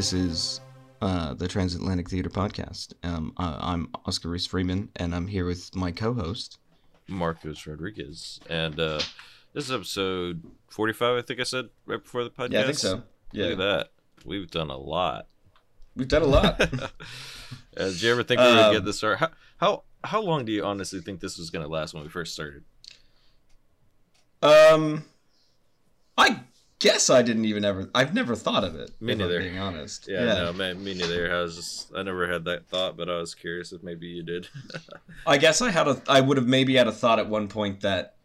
This is uh, the Transatlantic Theater Podcast. Um, I- I'm Oscar Reese Freeman, and I'm here with my co-host. Marcos Rodriguez, and uh, this is episode forty-five. I think I said right before the podcast. Yeah, I think so. Yeah, Look at that. We've done a lot. we've done a lot. uh, did you ever think we would Um, get this start? How, how how long do you honestly think this was going to last when we first started? um, I guess I didn't even ever. I've never thought of it. Me neither. being honest. Yeah, no, man, me neither. I was just I never had that thought, but I was curious if maybe you did. I guess I had a. I would have maybe had a thought at one point that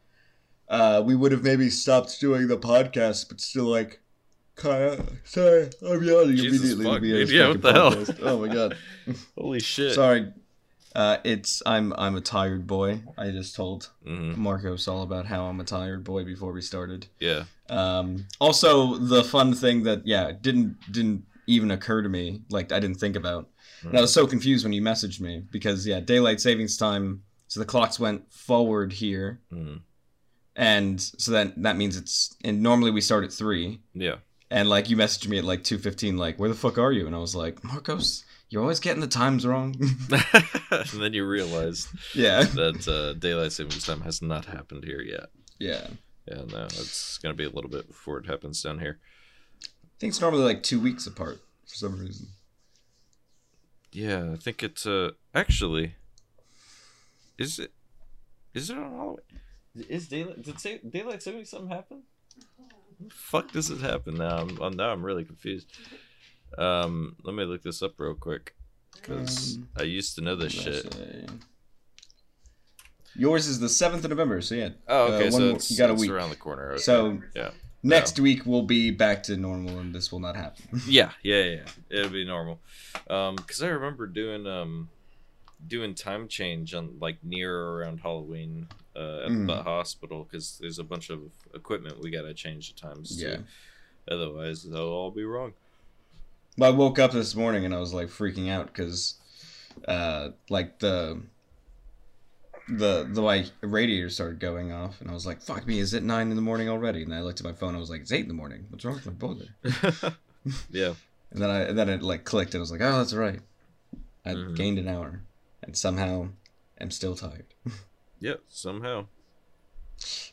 uh, we would have maybe stopped doing the podcast, but still like. Kaya, sorry, I'm yawning Jesus immediately. fuck, to be on dude. Yeah, what the hell? Oh my god. Holy shit! Sorry. Uh, it's I'm I'm a tired boy. I just told hmm Marcos all about how I'm a tired boy before we started. Yeah. Um, also, the fun thing that yeah didn't didn't even occur to me, like I didn't think about. And I was so confused when you messaged me because yeah, daylight savings time. So the clocks went forward here, Mhm. and so that that means it's and normally we start at three. Yeah. And like you messaged me at like two fifteen, like where the fuck are you? And I was like, Marcos, you're always getting the times wrong. and then you realize, yeah, that uh, daylight savings time has not happened here yet. yeah. Yeah, no, it's gonna be a little bit before it happens down here. I think it's normally like two weeks apart for some reason. Yeah, I think it's uh actually is it is it on Halloween? Is daylight did say daylight saving something happen? The fuck does it happen now? I'm, I'm now I'm really confused. Um, let me look this up real quick because Um, I used to know this What did I shit. say? Yours is the seventh of November, so yeah. Oh, okay, Uh, so more- it's, you got a week. around the corner. Okay. So yeah, next week we'll be back to normal, and this will not happen. yeah, yeah, yeah. It'll be normal. Um, because I remember doing um doing time change on like near or around Halloween uh, at Mm. the hospital because there's a bunch of equipment we gotta change the times Yeah. to. Otherwise, they'll all be wrong. But I woke up this morning and I was like freaking out because, uh, like the the the like radiator started going off, and I was like, "Fuck me, is it nine in the morning already?" And I looked at my phone, I was like, "It's eight in the morning. What's wrong with my boiler?" yeah, And then I and then it like clicked, and I was like, "Oh, that's right. I Mhm. gained an hour, and somehow I'm still tired." yeah. Somehow.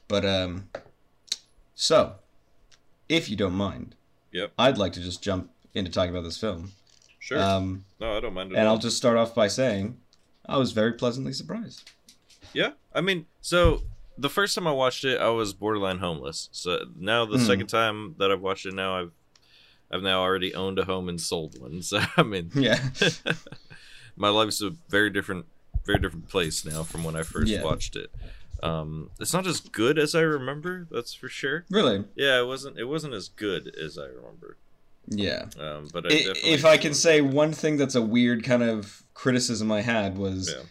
But um, so if you don't mind, Yep. I'd like to just jump into talking about this film. Sure. Um, no, I don't mind. And all. I'll just start off by saying I was very pleasantly surprised. Yeah, I mean, so the first time I watched it, I was borderline homeless. So now the Hmm. second time that I've watched it, now I've I've now already owned a home and sold one. So I mean, Yeah. my life's a very different, very different place now from when I first Yeah. watched it. Um, it's not as good as I remember. That's for sure. really? Yeah, it wasn't. It wasn't as good as I remember. Yeah. Um, but I I- definitely if I can say one thing that's a weird kind of criticism I had was yeah,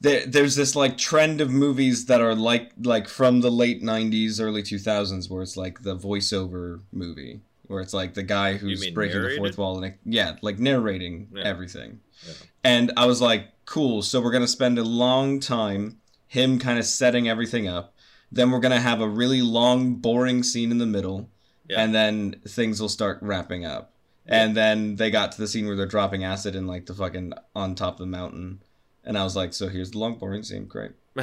there, there's this like trend of movies that are like like from the late 90s early 2000s where it's like the voiceover movie where it's like the guy who's breaking the fourth wall and yeah like narrating Yeah. everything Yeah. and i was like cool so we're gonna spend a long time him kind of setting everything up then we're gonna have a really long boring scene in the middle Yeah. and then things will start wrapping up and then they got to the scene where they're dropping acid in like the fucking on top of the mountain and I was like, so here's the long boring scene. Great.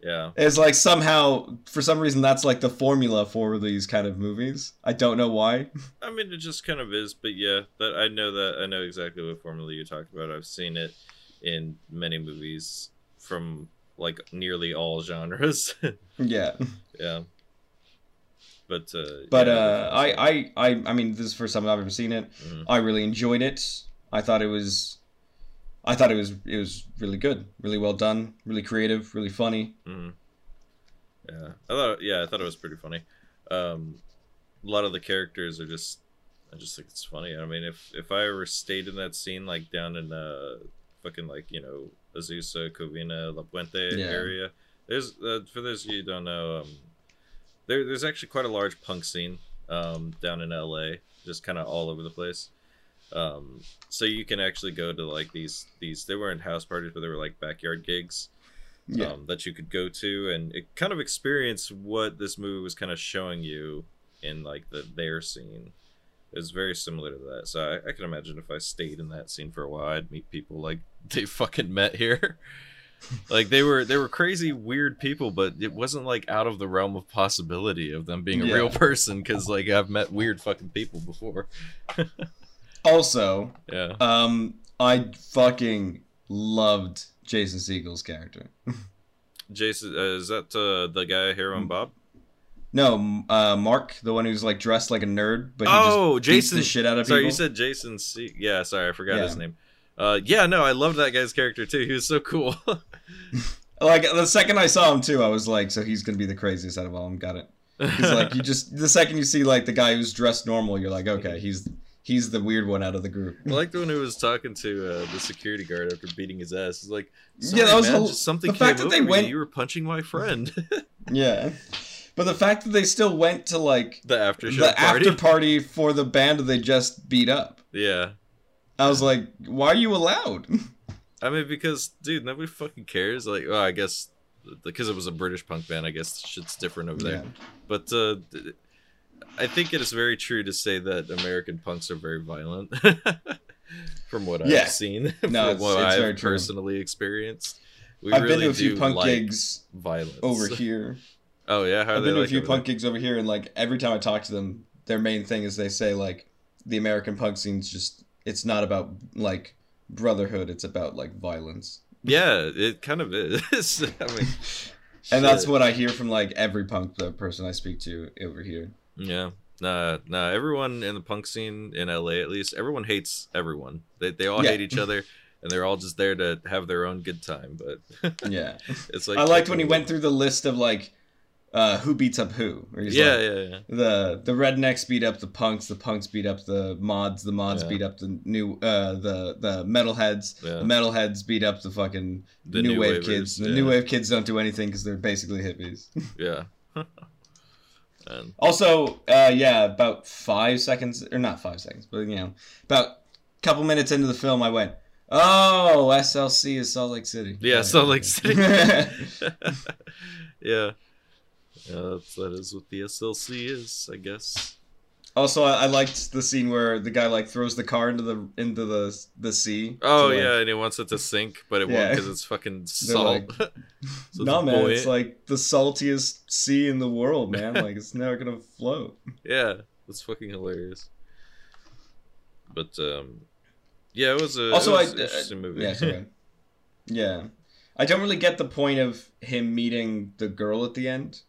yeah. It's like somehow, for some reason, that's like the formula for these kind of movies. I don't know why. I mean, it just kind of is, but yeah, that I know that I know exactly what formula you talked about. I've seen it in many movies from like nearly all genres. yeah. yeah, but uh, But yeah, uh, I. I, I, I mean, this is the first time I've ever seen it. Mhm. I really enjoyed it. I thought it was, I thought it was, it was really good, really well done, really creative, really funny. Mhm. yeah, I thought yeah, I thought it was pretty funny. Um, a lot of the characters are just, I just think it's funny. I mean, if if I ever stayed in that scene, like down in uh, fucking like you know Azusa, Covina, La Puente Yeah. area, there's uh, for those of you who don't know, um, there there's actually quite a large punk scene um down in L.A. Just kind of all over the place. Um, so you can actually go to like these these they weren't house parties, but they were like backyard gigs Yeah. um, that you could go to and it kind of experience what this movie was kind of showing you in like the their scene It's very similar to that. So I, I can imagine if I stayed in that scene for a while, I'd meet people like they fucking met here. like they were they were crazy weird people, but it wasn't like out of the realm of possibility of them being a real person because like I've met weird fucking people before. Also, Yeah. um, I fucking loved Jason Segel's character. Jason, uh, is that uh, the guy here on Bob? No, uh, Mark, the one who's like dressed like a nerd, but he Oh, Jason- shit out of Sorry, people. you said Jason C. Yeah, sorry, I forgot Yeah. his name. Uh, yeah, no, I loved that guy's character too. He was so cool. Like the second I saw him too, I was like, so he's gonna be the craziest out of all of them. Got it? Because like you just the second you see like the guy who's dressed normal, you're like, okay, he's he's the weird one out of the group. I like the one who was talking to uh, the security guard after beating his ass. He's like, Yeah, that was man, something the fact that they over went- me. You were punching my friend. Yeah, but the fact that they still went to like the after the party. after party for the band that they just beat up, yeah, I was like, why are you allowed? I mean because dude, nobody fucking cares. Like, well, I guess because it was a British punk band, I guess shit's different over there. Yeah. But uh, I think it is very true to say that American punks are very violent. From what Yeah. I've seen, No, from it's- what I've very true. personally experienced, we I've really been to a few punk like gigs violence over here. Oh yeah, how I've been to a few punk gigs over here, and like every time I talk to them, their main thing is they say like the American punk scene's just it's not about like brotherhood, it's about like violence. Yeah, it kind of is. I mean, and that's what I hear from like every punk the person I speak to over here. Yeah. Nah, nah. Everyone in the punk scene in LA, at least, everyone hates everyone. They they all Yeah. hate each other, and they're all just there to have their own good time. But Yeah, it's like I liked when he went through the list of like uh, who beats up who. Yeah, like, yeah, yeah. the the rednecks beat up the punks, the punks beat up the mods, the mods Yeah. beat up the new uh the the metalheads, Yeah. the metalheads beat up the fucking The new, new wave kids. The yeah. new wave kids don't do anything because they're basically hippies. Yeah. And also, uh, yeah, about five seconds or not five seconds, but you know, about a couple minutes into the film, I went, "Oh, SLC is Salt Lake City." yeah, Salt Lake. City. yeah. Yeah, that's, that is what the SLC is, I guess. Also, I, I liked the scene where the guy like throws the car into the into the the sea. Oh to, like, yeah, and he wants it to sink, but it won't because it's fucking salt. like, So no man, it's like the saltiest sea in the world, man. Like it's never gonna float. Yeah, that's fucking hilarious. But um, yeah, it was a also, it I was an interesting movie. yeah, sorry. yeah, I don't really get the point of him meeting the girl at the end.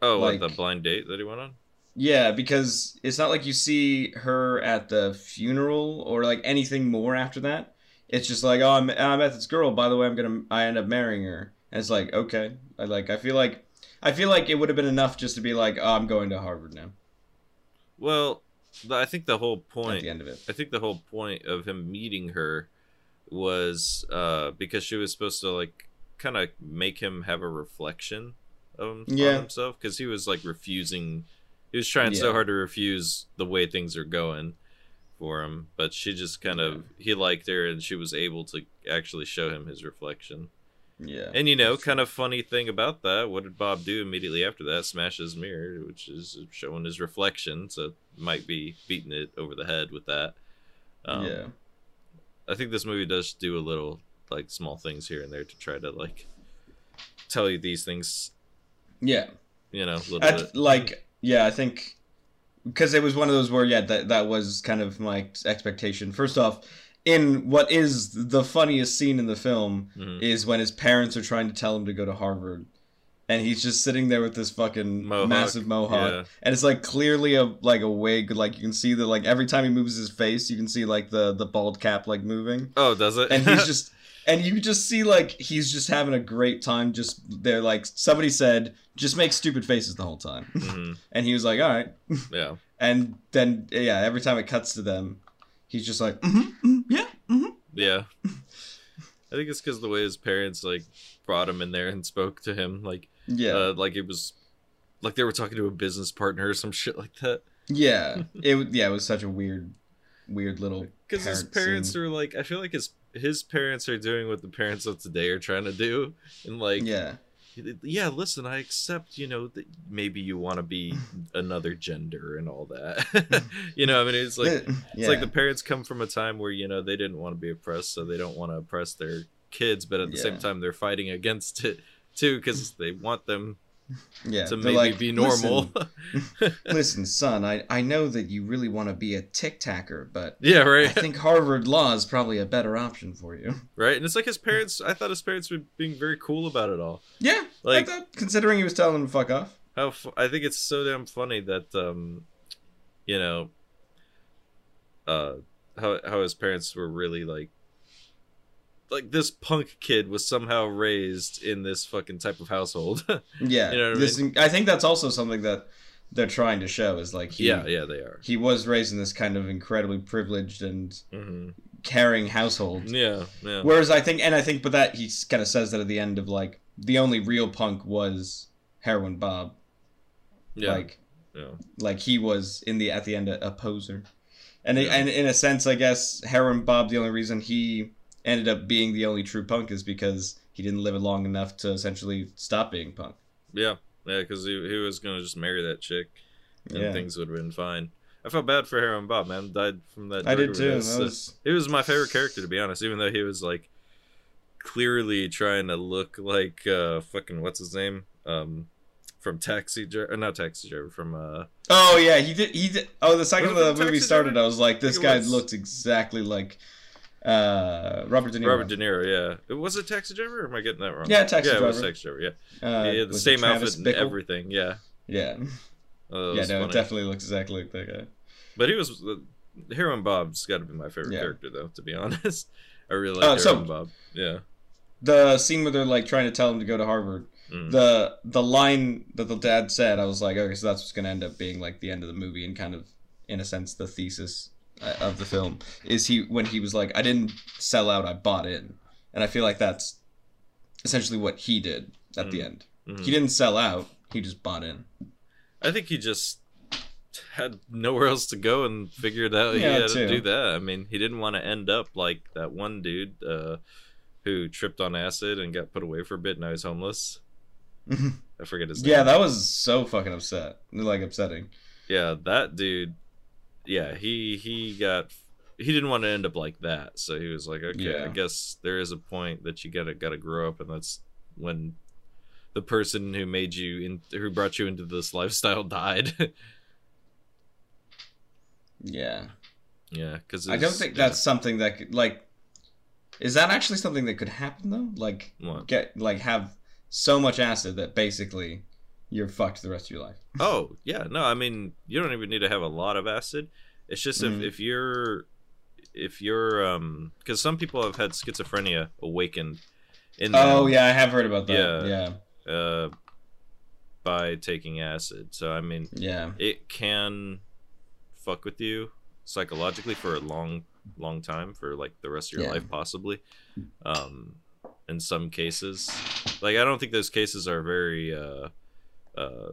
oh, what like- the blind date that he went on? Yeah, because it's not like you see her at the funeral or like anything more after that. It's just like, oh, I'm, I met this girl. By the way, I'm gonna, I end up marrying her. And it's like, okay, I like, I feel like, I feel like it would have been enough just to be like, oh, I'm going to Harvard now. Well, I think the whole point At the end of it. I think the whole point of him meeting her was uh, because she was supposed to like kind of make him have a reflection of him, Yeah. on himself because he was like refusing. He was trying so hard to refuse the way things are going for him, but she just kind of he liked her and she was able to actually show him his reflection. Yeah. And you know, kind of funny thing about that, what did Bob do immediately after that? Smash his mirror, which is showing his reflection. So might be beating it over the head with that. Um, yeah. I think this movie does do a little like small things here and there to try to like tell you these things. Yeah. You know, a little I, bit. like, yeah, I think because it was one of those where, yeah, that that was kind of my expectation. First off, in what is the funniest scene in the film Mhm. is when his parents are trying to tell him to go to Harvard. And he's just sitting there with this fucking Mohawk, massive mohawk, yeah. and it's like clearly a like a wig. Like you can see that like every time he moves his face, you can see like the the bald cap like moving Oh, does it? and he's just and you just see like he's just having a great time just there like somebody said just make stupid faces the whole time Mhm. and he was like all right yeah. and then yeah every time it cuts to them he's just like mm mm, yeah mm Yeah. I think it's because the way his parents like brought him in there and spoke to him, like yeah uh, like it was like they were talking to a business partner or some shit like that. yeah it yeah it was such a weird weird little Because his parents scene. are like, I feel like his his parents are doing what the parents of today are trying to do, and like yeah yeah, listen, I accept, you know, that maybe you want to be another gender and all that. you know, I mean, it's like Yeah. it's like the parents come from a time where you know they didn't want to be oppressed, so they don't want to oppress their kids, but at the same time they're fighting against it too because they want them yeah, to maybe like, be normal. Listen, listen, son, I, I know that you really want to be a tic tacker, but yeah, right. I think Harvard Law is probably a better option for you. right. And it's like his parents. I thought his parents were being very cool about it all. Yeah, Like- I thought, considering he was telling them to fuck off. How I think it's so damn funny that um, you know, uh, how how his parents were really like, like this punk kid was somehow raised in this fucking type of household. Yeah, You know what I this, I think that's also something that they're trying to show is like he, yeah, yeah, they are. he was raised in this kind of incredibly privileged and hmm caring household. Yeah, yeah, Whereas I think, and I think, but that he kind of says that at the end of like the only real punk was Heroin Bob. yeah, Like, yeah. like he was in the at the end a, a poser, and it- and in a sense, I guess Heroin Bob. The only reason he ended up being the only true punk is because he didn't live it long enough to essentially stop being punk. Yeah, yeah, because he, he was gonna just marry that chick, and Yeah. things would have been fine. I felt bad for Heroin Bob, man. Died from that. I did too. That was He was my favorite character, to be honest. Even though he was like clearly trying to look like uh fucking what's his name um from Taxi Driver, not Taxi Driver, from uh Oh yeah, he did. He did. Oh, the second the movie started, Driver? I was like, this guy was. looks exactly like uh, Robert De Niro. Robert De Niro. Yeah, was it Taxi Driver? Or am I getting that wrong? Yeah, Taxi yeah, it was Driver. Taxi Driver. Yeah, uh, had the same outfit and everything. Yeah, Yeah, Uh, yeah, no, funny. it definitely looks exactly like that guy. But he was uh, Heroin Bob's got to be my favorite Yeah. character, though. To be honest, I really like Uh, so- Bob. Yeah. The scene where they're like trying to tell him to go to Harvard. Mm. The the line that the dad said, I was like, okay, so that's what's gonna end up being like the end of the movie and kind of, in a sense, the thesis of the film is he when he was like, I didn't sell out, I bought in, and I feel like that's essentially what he did at the Mm. end. Mhm. He didn't sell out, he just bought in. I think he just had nowhere else to go and figured out he Yeah, had too. to do that. I mean, he didn't want to end up like that one dude uh, who tripped on acid and got put away for a bit. And now he's homeless. I forget his name. yeah, that was so fucking upset, like upsetting. yeah, that dude. Yeah, he he got he didn't want to end up like that, so he was like, okay, I guess there is a point that you gotta gotta grow up, and that's when the person who made you in who brought you into this lifestyle died. Yeah, yeah, because I don't think that's something that could like. Is that actually something that could happen though? Like What? get like have so much acid that basically you're fucked the rest of your life. Oh yeah, no, I mean you don't even need to have a lot of acid. It's just if, Mhm. if you're if you're um because some people have had schizophrenia awakened in Oh yeah, I have heard about that. Yeah. Yeah, uh by taking acid. So I mean yeah, it can fuck with you psychologically for a long long time for like the rest of your Yeah. life possibly um in some cases like i don't think those cases are very uh uh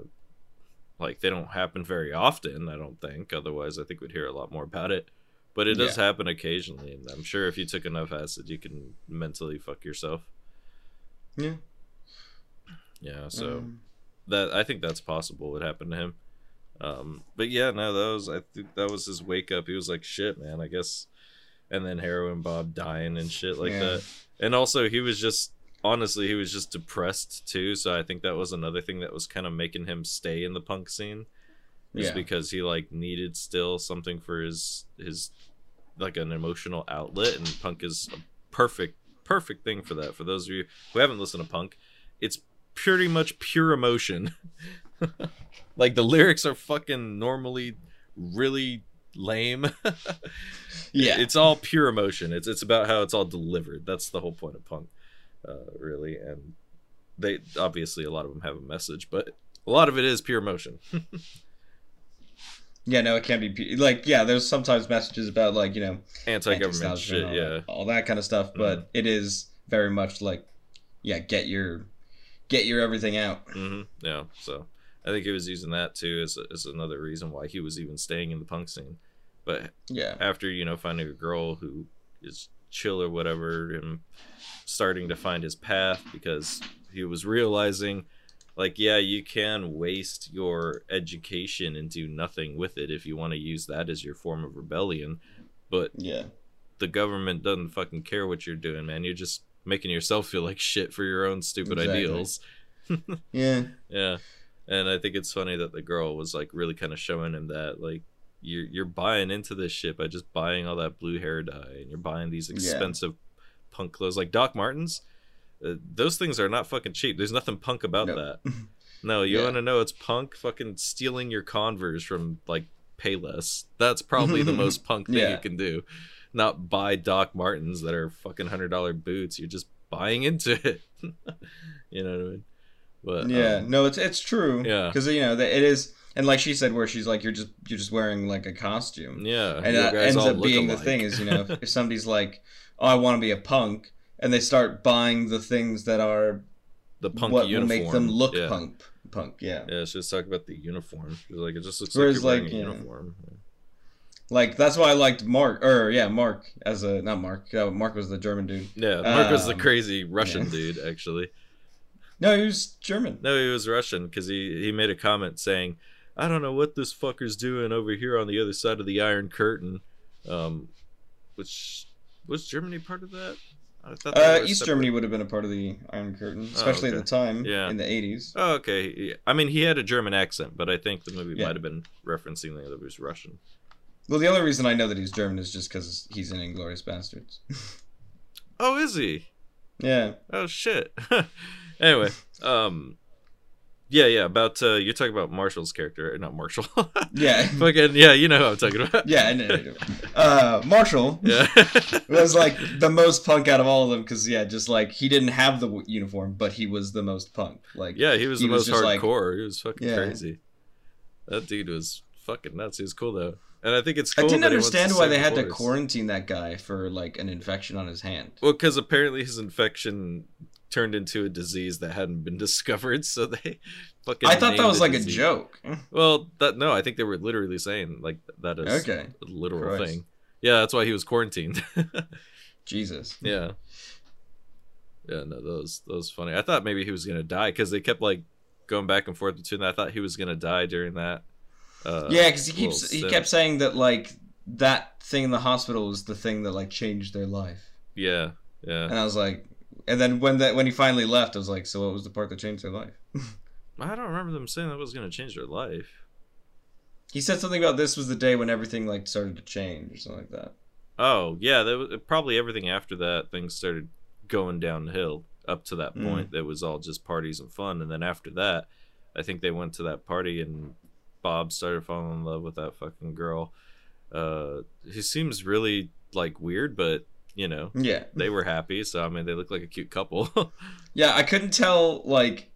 like they don't happen very often i don't think otherwise i think we'd hear a lot more about it but it does happen occasionally and i'm sure if you took enough acid you can mentally fuck yourself yeah. yeah so Um, that I think that's possible. What happened to him? Um, but yeah, no, that was I think that was his wake up. He was like, "Shit, man, I guess." And then heroin Bob dying and shit like Yeah. that. And also, he was just honestly, he was just depressed too. So I think that was another thing that was kind of making him stay in the punk scene, is yeah, because he like needed still something for his his like an emotional outlet, and punk is a perfect perfect thing for that. For those of you who haven't listened to punk, it's pretty much pure emotion. like the lyrics are fucking normally really lame. yeah. It's all pure emotion. It's it's about how it's all delivered. That's the whole point of punk, uh, really. And they obviously a lot of them have a message, but a lot of it is pure emotion. yeah, no, it can't be like yeah. There's sometimes messages about like you know Anti-government shit. all Yeah. all that kind of stuff. But it is very much like yeah, get your get your everything out. hmm Yeah. So I think he was using that too as as another reason why he was even staying in the punk scene. But Yeah, after you know finding a girl who is chill or whatever and starting to find his path because he was realizing like yeah you can waste your education and do nothing with it if you want to use that as your form of rebellion but Yeah. the government doesn't fucking care what you're doing man you're just making yourself feel like shit for your own stupid Exactly. ideals Yeah. yeah and i think it's funny that the girl was like really kind of showing him that like you're you're buying into this shit by just buying all that blue hair dye and you're buying these expensive punk clothes like doc martens uh, those things are not fucking cheap there's nothing punk about Nope. that no you Yeah. want to know it's punk fucking stealing your converse from like payless that's probably the most punk thing Yeah. you can do not buy doc martens that are fucking hundred dollar boots you're just buying into it you know what i mean but yeah. um, no, it's it's true. Yeah. Because you know that it is, and like she said, where she's like, you're just you're just wearing like a costume. Yeah, and that ends up being the thing is you know if somebody's like oh i want to be a punk and they start buying the things that are the punk what uniform. will make them look yeah. punk punk yeah Yeah, it's just talk about the uniform. It's like it just looks Whereas, like you're wearing like, a yeah. uniform. like that's why i liked mark or yeah mark as a not mark uh, mark was the german dude Yeah, Mark was the Um, crazy Russian yeah. dude. Actually, no he was german no, he was Russian because he he made a comment saying, "I don't know what this fucker's doing over here on the other side of the Iron Curtain," um, which was Germany part of that? I thought uh, east separate. germany would have been a part of the iron curtain especially okay. at the time Yeah. in the 80s Oh, okay. I mean, he had a German accent, but I think the movie Yeah. might have been referencing that it was Russian. well the only reason i know that he's german is just because he's in Inglourious Basterds Oh, is he? yeah Oh shit. anyway, um yeah, yeah, about uh you're talking about Marshall's character, not Marshall. yeah Fucking yeah, you know who I'm talking about. yeah I know, I know. uh marshall Yeah. was like the most punk out of all of them because yeah, just like he didn't have the w- uniform, but he was the most punk. Like yeah, he was He the was most just like- hardcore. he was fucking Yeah. crazy. That dude was fucking nuts. He was cool though. And I think it's I didn't understand why they the had to quarantine that guy for like an infection on his hand. Well, because apparently his infection turned into a disease that hadn't been discovered, so they fucking. I thought that was like a joke. Well, that no, I think they were literally saying like that is Okay. a literal Christ. thing. Yeah, that's why he was quarantined. Jesus. yeah. Yeah, no, that was that was funny. I thought maybe he was gonna die because they kept like going back and forth between that. I thought he was gonna die during that. Uh, yeah, because he keeps he kept saying that like that thing in the hospital was the thing that like changed their life, Yeah, yeah. and I was like, and then when that when he finally left, I was like, so what was the part that changed their life? I don't remember them saying that was gonna change their life. He said something about this was the day when everything like started to change or something like that. Oh yeah, that was, probably everything after that things started going downhill. Up to that Mm. point, it was all just parties and fun, and then after that, I think they went to that party and Bob started falling in love with that fucking girl. Uh, he seems really like weird, but you know Yeah. they were happy. So I mean, they look like a cute couple. Yeah, I couldn't tell like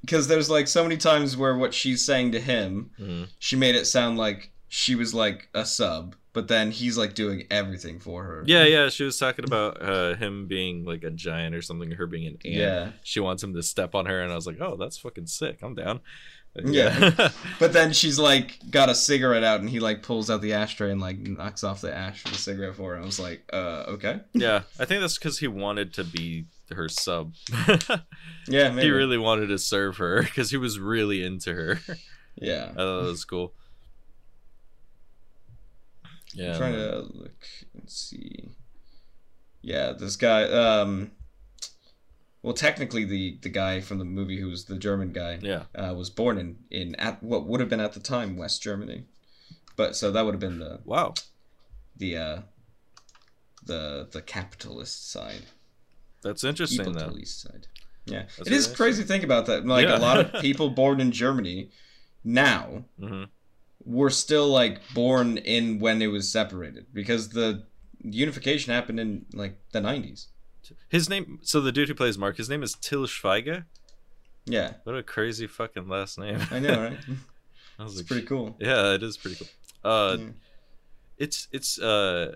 because there's like so many times where what she's saying to him, Mhm. she made it sound like she was like a sub, but then he's like doing everything for her. Yeah, yeah. She was talking about uh, him being like a giant or something, her being an ant. Yeah. She wants him to step on her, and I was like, oh, that's fucking sick. I'm down. Yeah. But then she's like got a cigarette out and he like pulls out the ashtray and like knocks off the ash from the cigarette for her. I was like, uh, okay. yeah. I think that's because he wanted to be her sub. Yeah, maybe. he really wanted to serve her because he was really into her. Yeah. I thought that was cool. Yeah. I'm trying to look and see. Yeah, this guy. Um, well, technically, the the guy from the movie who was the German guy Yeah. uh, was born in in at what would have been at the time West Germany, but so that would have been the Wow. the uh, the the capitalist side, That's interesting though. capitalist side. Yeah, That's it is crazy to think about that. Like Yeah. a lot of people born in Germany now hmm were still like born in when it was separated because the unification happened in like the 90s. His name. So the dude who plays Mark, his name is Til Schweiger. Yeah, What a crazy fucking last name. I know, right? I was it's like, pretty cool. Yeah, it is pretty cool. Uh, Yeah. it's it's uh,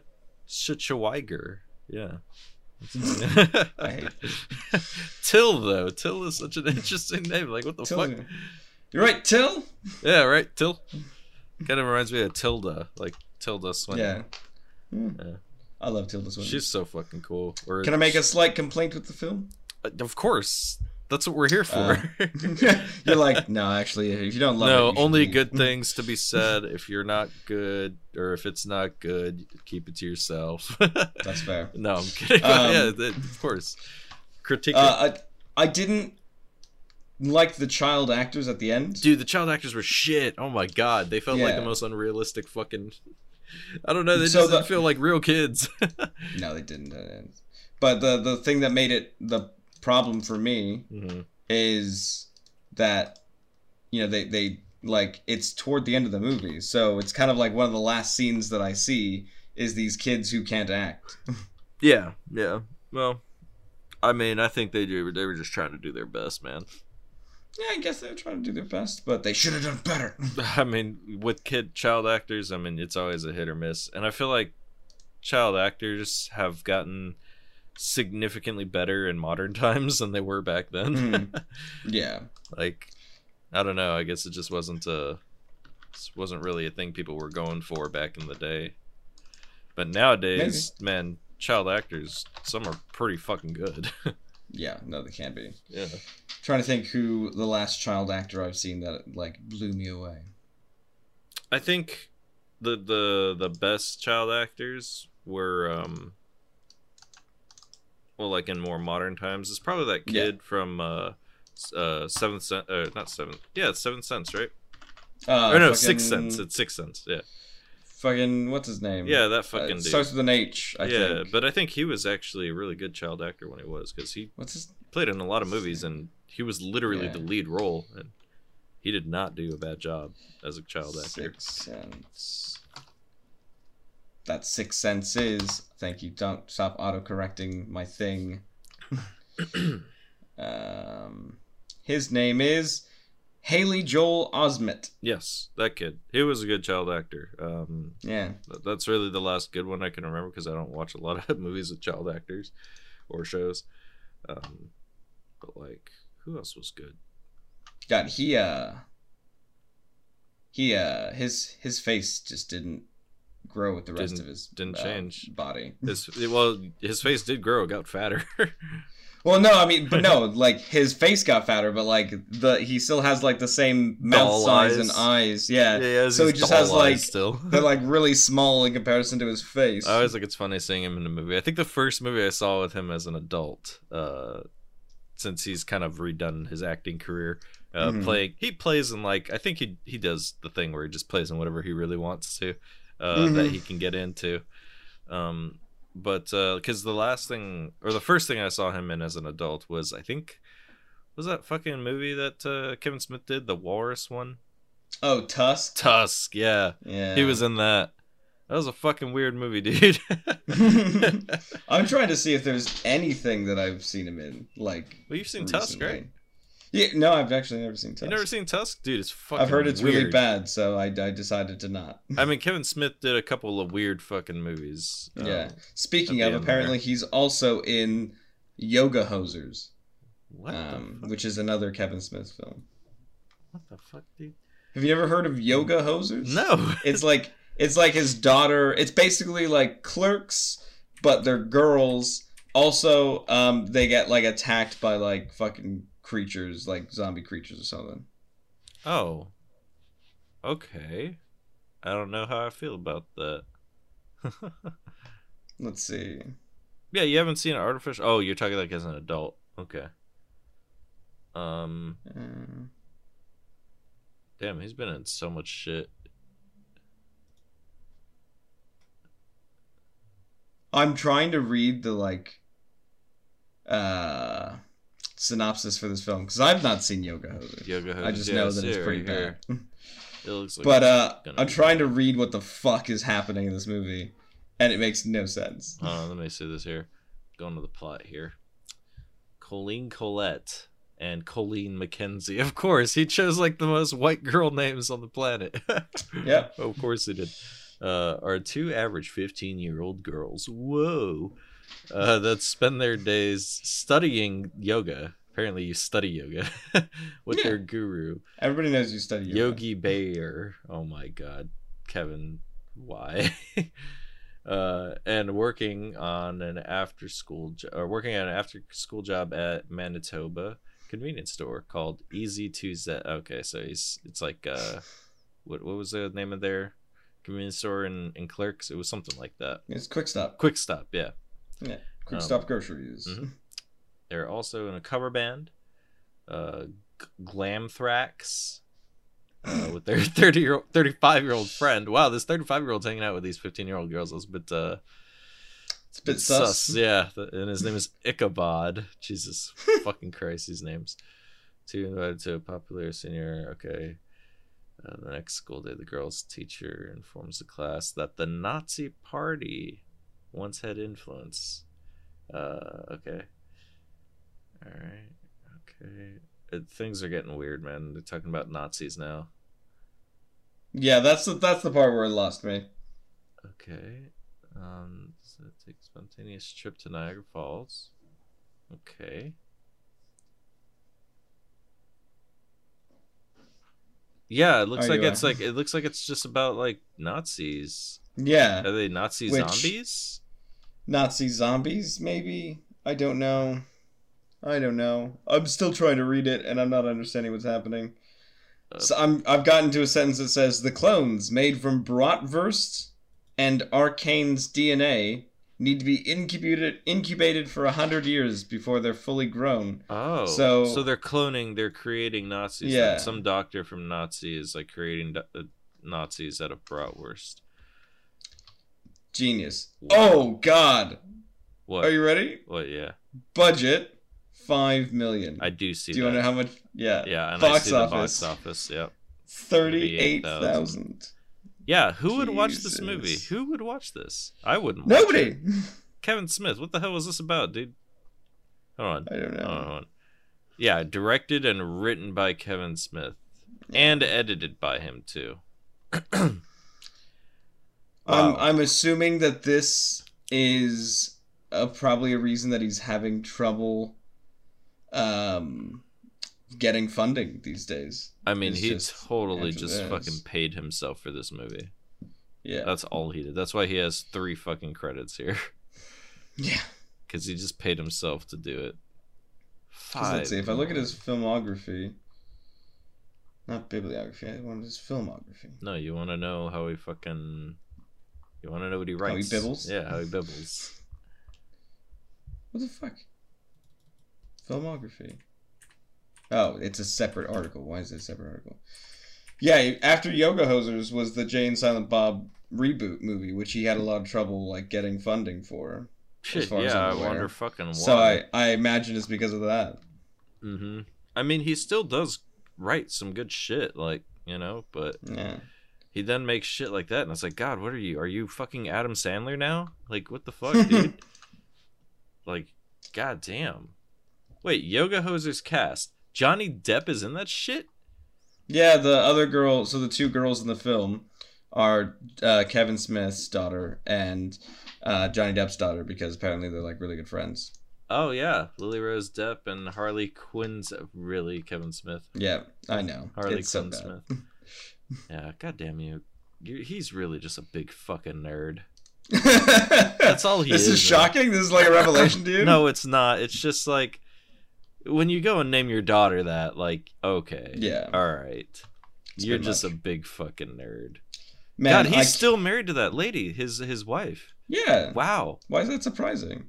Schweiger. Yeah. Till though, Till is such an interesting name. Like what the Till, fuck? You're right, Till. Yeah, right. Till. Kind of reminds me of Tilda, like Tilda Swinton. Yeah. Hmm. Yeah. I love Tilda Swinton. She's so fucking cool. Or Can I make a slight complaint with the film? Uh, Of course. That's what we're here for. Uh, You're like, no, actually, if you don't love it, no, you only good things to be said. If you're not good, or if it's not good, keep it to yourself. That's fair. no, I'm kidding. Um, yeah, of course. Critique. Uh, I, I didn't like the child actors at the end. Dude, the child actors were shit. Oh my god, they felt like the most unrealistic fucking. I don't know. They So just the- didn't feel like real kids. No, they didn't. But the the thing that made it the problem for me hmm is that you know they they like it's toward the end of the movie, so it's kind of like one of the last scenes that I see is these kids who can't act. Yeah, yeah. Well, I mean, I think they do. They were just trying to do their best, man. Yeah, I guess they were trying to do their best, but they should have done better. I mean, with kid child actors, I mean, it's always a hit or miss, and I feel like child actors have gotten significantly better in modern times than they were back then. Mhm. yeah, like, I don't know. I guess it just wasn't a wasn't really a thing people were going for back in the day. But nowadays, man, child actors, some are pretty fucking good. Yeah, no, they can't be. yeah. trying to think who the last child actor I've seen that like blew me away. I think the the the best child actors were um well like in more modern times is probably that Yeah. kid from uh uh seventh sense uh not seventh yeah it's seventh sense right Uh, or no fucking- sixth sense it's sixth sense yeah Fucking what's his name? yeah that Uh, fucking it dude starts with an H. I yeah think. but i think he was actually a really good child actor when he was because he what's his? played in a lot of movies and he was literally Yeah. the lead role and he did not do a bad job as a child actor Six Sense. That Six Sense is. Thank you. Don't stop auto correcting my thing. um, his name is Haley Joel Osment. yes that kid he was a good child actor um Yeah. Th- That's really the last good one I can remember because I don't watch a lot of movies with child actors or shows. Um, but like, who else was good? God, he uh he uh his his face just didn't grow with the rest Didn't- of his didn't uh, change. body. His well, his face did grow, got fatter. Well, no, I mean, but no, like his face got fatter, but like the he still has like the same mouth Doll size eyes. and eyes. Yeah, has so he just has like eyes still. they're like really small in comparison to his face. I always think it's funny seeing him in a movie. I think the first movie I saw with him as an adult, uh, since he's kind of redone his acting career, uh, Mhm. playing he plays in like I think he he does the thing where he just plays in whatever he really wants to, uh, Mhm. that he can get into. Um, but because the last thing or the first thing I saw him in as an adult was I think was that fucking movie that uh, Kevin Smith did the Walrus one oh, Tusk. Tusk yeah Yeah, he was in that. That was a fucking weird movie, dude. I'm trying to see if there's anything that I've seen him in. Like, Well, you've seen Tusk, right? Yeah, no, I've actually never seen Tusk. You never seen Tusk, dude? It's fucking. I've heard it's really bad, so I, I decided to not. I mean, Kevin Smith did a couple of weird fucking movies. Um, yeah. Speaking of, apparently he's also in Yoga Hosers, What um, which is another Kevin Smith film. What the fuck, dude? Have you ever heard of Yoga Hosers? No. It's like it's like his daughter. It's basically like Clerks, but they're girls. Also, um, they get like attacked by like fucking creatures, like zombie creatures or something. oh. Okay. I don't know how I feel about that. Let's see. yeah, you haven't seen Artificial. Oh, you're talking like as an adult. Okay. Um. Uh, Damn, he's been in so much shit. I'm trying to read the like uh synopsis for this film because I've not seen Yoga Hosers. Yoga I just Hosers, know that it's pretty right bad. It looks like but uh, I'm trying to read what the fuck is happening in this movie, and it makes no sense. On, let me see this here. Going to the plot here. Colleen Collette and Colleen McKenzie. Of course, he chose like the most white girl names on the planet. yeah, of course he did. Uh, are two average 15 year old girls. Whoa. Uh, that spend their days studying yoga. Apparently, you study yoga with Yeah. their guru, Everybody knows you study yoga. Yogi Bayer. Oh my god. Kevin, why? uh, and working on an after school jo- or working on an after school job at Manitoba convenience store called Easy Z. Okay, so he's it's like uh, what what was the name of their convenience store in in Clerks? It was something like that. It's quick stop. Quick Stop, yeah. Yeah. Quick Um, stop groceries. mhm. They're also in a cover band, uh, G- Glamthrax, uh, with their thirty year thirty five year old friend. Wow, this thirty five year old's hanging out with these fifteen year old girls. That's a bit uh, It's a bit sus. Yeah, and his name is Ichabod. Jesus fucking Christ, these names. Two invited to a popular senior. Okay. Uh, the next school day, the girl's teacher informs the class that the Nazi Party once had influence. Uh, okay. All right. Okay. Uh, things are getting weird, man. They're talking about Nazis now. Yeah, that's the, that's the part where it lost me. Okay. Um, so take a spontaneous trip to Niagara Falls. Okay. Yeah, it looks like it's like it looks like it's just about like Nazis. Yeah. Are they Nazi Which- zombies? Nazi zombies, maybe? I don't know. I don't know. I'm still trying to read it and I'm not understanding what's happening. Uh, so I'm I've gotten to a sentence that says the clones made from Bratwurst and Arcane's DNA need to be incubated incubated for a hundred years before they're fully grown. Oh, so- so they're cloning, they're creating Nazis. Yeah. Some doctor from Nazi is like creating do- uh, Nazis out of bratwurst. Genius. Wow. Oh God. What? Are you ready? What? Yeah, Budget five million. I do see. Do you want to know how much? Yeah. Yeah, and I box see the office. box office. Yep. Thirty-eight thousand. Yeah, who would watch this movie? Who would watch this? I wouldn't. watch Nobody. Kevin Smith. What the hell was this about, dude? Hold on. I don't know. hold on. Yeah, directed and written by Kevin Smith, and edited by him too. I'm I'm assuming that this is uh, probably a reason that he's having trouble um getting funding these days. I mean, It's he just totally just this. fucking paid himself for this movie. Yeah. That's all he did. That's why he has three fucking credits here, yeah. because he just paid himself to do it. 'Cause let's see. If I look at his filmography, not bibliography. I want his filmography. No, you want to know how he fucking. You want to know what he writes? How he bibbles? Yeah, how he bibbles. What the fuck? Filmography. Oh, it's a separate article. Why is it a separate article? Yeah, after Yoga Hosers was the Jay and Silent Bob reboot movie, which he had a lot of trouble like getting funding for. Shit, yeah, I wonder fucking why. So I I imagine it's because of that. hmm I mean, he still does write some good shit, like you know, but Yeah. He then makes shit like that, and it's like, God, what are you? Are you fucking Adam Sandler now? Like, what the fuck, dude? like, god damn. Wait, Yoga Hosers cast. Johnny Depp is in that shit. Yeah, the other girl. So the two girls in the film are uh, Kevin Smith's daughter and uh, Johnny Depp's daughter because apparently they're like really good friends. Oh yeah, Lily Rose Depp and Harley Quinn's really Kevin Smith. Yeah, I know. Harley it's so Quinn bad. Smith. Yeah, god damn you. you. He's really just a big fucking nerd. That's all he This is, This is man. shocking. This is like a revelation, dude. No, it's not. It's just like when you go and name your daughter that, like, okay, Yeah. all right, It's you're just much. a big fucking nerd. man. God, he's I- still married to that lady, his his wife. Yeah. Wow. Why is that surprising?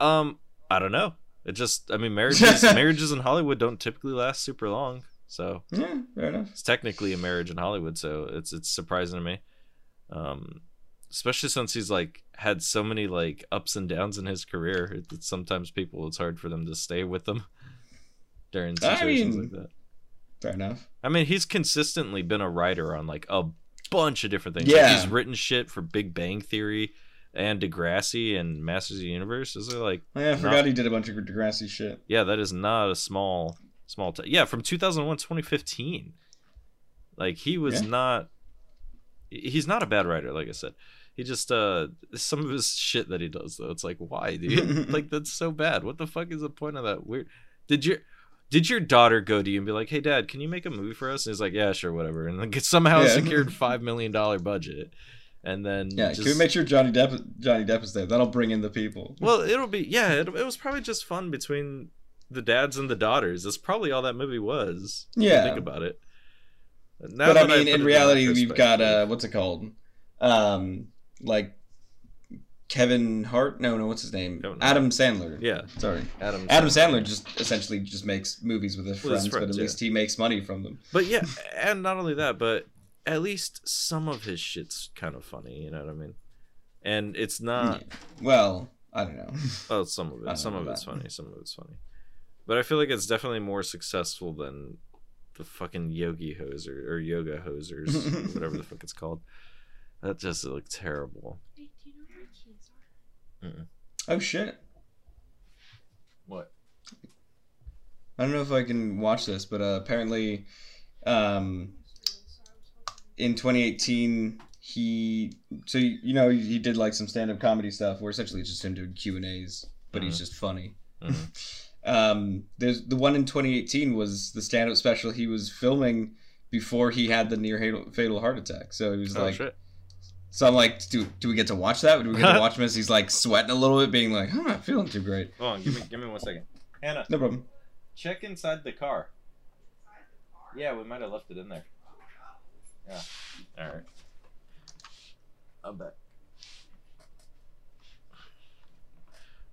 Um, I don't know. It just, I mean, marriages marriages in Hollywood don't typically last super long, so Yeah, fair enough. it's technically a marriage in Hollywood. So it's it's surprising to me. Um, especially since he's like had so many like ups and downs in his career. It, it's sometimes people it's hard for them to stay with them during I situations mean- like that. Fair enough. I mean, he's consistently been a writer on like a bunch of different things. Yeah. Like, he's written shit for Big Bang Theory and Degrassi and Masters of the Universe. Is are like, Oh, yeah, I Not- forgot he did a bunch of Degrassi shit. yeah, that is not a small, small. T- yeah, from 2001 2015. Like, he was Yeah. not, he's not a bad writer, like I said. He just, uh, some of his shit that he does, though, it's like, why, dude? like, that's so bad. What the fuck is the point of that weird? Did your, did your daughter go to you and be like, "Hey, Dad, can you make a movie for us?" And he's like, "Yeah, sure, whatever." And like somehow Yeah. secured five million dollar budget, and then Yeah, just, can we make sure Johnny Depp Johnny Depp is there? That'll bring in the people. well, it'll be yeah. It, it was probably just fun between the dads and the daughters. That's probably all that movie was. Yeah. think about it. Now but I mean, in reality, we've got uh, what's it called? Um, like Kevin Hart? No, no, what's his name? Adam Sandler. yeah, Sorry, Adam. Adam Sandler just essentially just makes movies with his With his friends, but at yeah. least he makes money from them. But yeah, and not only that, but at least some of his shit's kind of funny. You know what I mean? And it's not. Well, I don't know. Oh, some of it. Some of it's funny. Some of it's funny. But I feel like it's definitely more successful than the fucking yogi hoser or yoga hosers, whatever the fuck it's called. That just looked terrible. Wait, do you know where my keys are? oh shit! What? I don't know if I can watch this, but uh, apparently, um, in 2018 he so you know he did like some stand-up comedy stuff where essentially it's just him doing q and a's but he's Mhm. just funny Mhm. um there's the one in 2018 was the stand-up special he was filming before he had the near fatal, fatal heart attack so he was Oh like shit! so i'm like do, do we get to watch that do we get to watch him as he's like sweating a little bit being like i'm not feeling too great Hold on, give me give me one second. Hannah, no problem check inside the car. Yeah, we might have left it in there. Yeah. All right. I'll bet.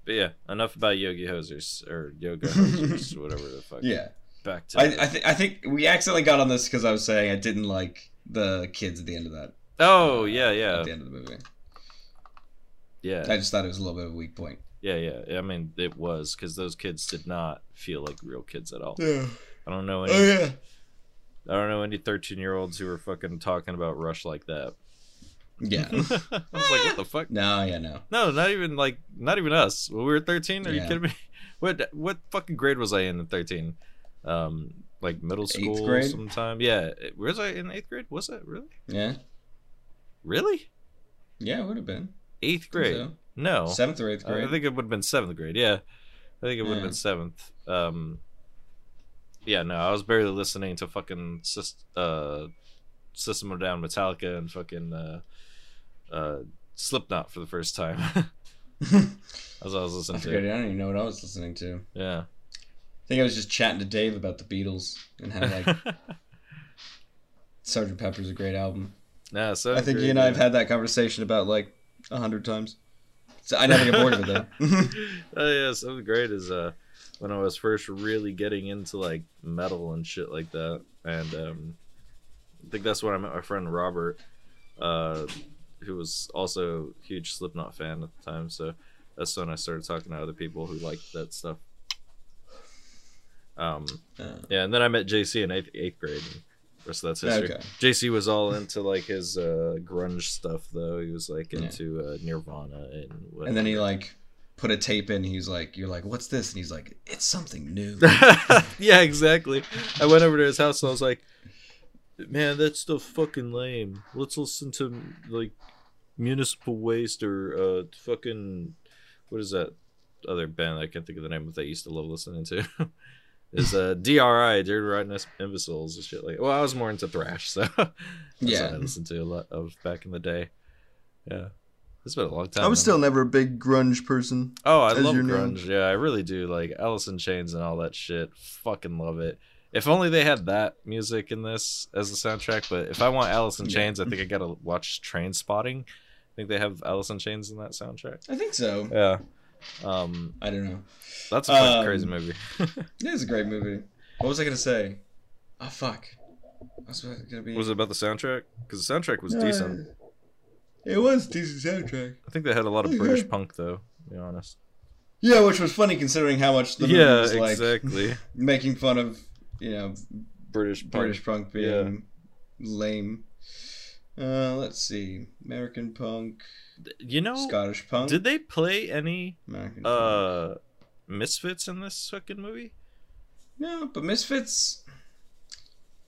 But yeah, enough about yogi hosers or yoga hosers, whatever the fuck. yeah Back to I, I, th- I think we accidentally got on this because I was saying I didn't like the kids at the end of that. oh yeah yeah At the end of the movie, yeah I just thought it was a little bit of a weak point. yeah yeah. I mean, it was because those kids did not feel like real kids at all. Oh, yeah. I don't know any. Oh yeah. I don't know any thirteen year olds who were fucking talking about Rush like that. Yeah. I was like, what the fuck? no, yeah, no. No, not even like not even us. When we were thirteen, are you kidding me? What what fucking grade was I in at thirteen? Um, like middle school grade? sometime. Yeah, was I in eighth grade? Was it really? Yeah. Really? Yeah, it would have been. Eighth grade? so. No, Seventh or eighth grade. I think it would have been seventh grade. Yeah, I think it would have Yeah. been seventh. Um, yeah, no, I was barely listening to fucking Syst- uh, System of a Down, Metallica, and fucking uh, uh, Slipknot for the first time. As I was I listening. I to. don't even know what I was listening to. Yeah. I think I was just chatting to Dave about the Beatles and how like Sgt. Pepper's a great album. nah, so I think you and I have had that conversation about like a hundred times. So I never get bored of it though. oh yeah, seventh great is uh when I was first really getting into like metal and shit like that, and um, I think that's when I met my friend Robert, uh, who was also a huge Slipknot fan at the time. So that's when I started talking to other people who liked that stuff. Um, Uh, yeah, and then I met JC in eighth, eighth grade. And the rest of that's history. okay. JC was all into like his uh, grunge stuff, though. He was like Yeah. into uh, Nirvana and whatever. And then he like put a tape in. He's like, "You're like, what's this?" And he's like, "It's something new." yeah, exactly. I went over to his house and I was like, "Man, that's so fucking lame. Let's listen to like Municipal Waste or uh fucking what is that other band I can't think of the name of that I used to love listening to." Is uh DRI, Dirty Rotten Imbeciles and shit like. Well, I was more into thrash, so that's Yeah. what I listened to a lot of back in the day. Yeah, it's been a long time. I was still never a big grunge person. Oh, I love grunge. Yeah, I really do. Like Alice in Chains and all that shit. Fucking love it. If only they had that music in this as the soundtrack. But if I want Alice in Yeah. Chains, I think I gotta watch Trainspotting. I think they have Alice in Chains in that soundtrack. I think so. Yeah. Um, I don't know. that's a Um, crazy movie. It is a great movie. What was I gonna say? Oh fuck. Was gonna be. was it about the soundtrack? Because the soundtrack was decent. It was a decent soundtrack. I think they had a lot of British punk, though. To be honest. Yeah, which was funny considering how much the movie yeah, was like exactly. making fun of, you know, British punk. British punk being lame. Uh, let's see, American punk, You know, Scottish punk. did they play any American punk. uh misfits in this fucking movie? No, but Misfits.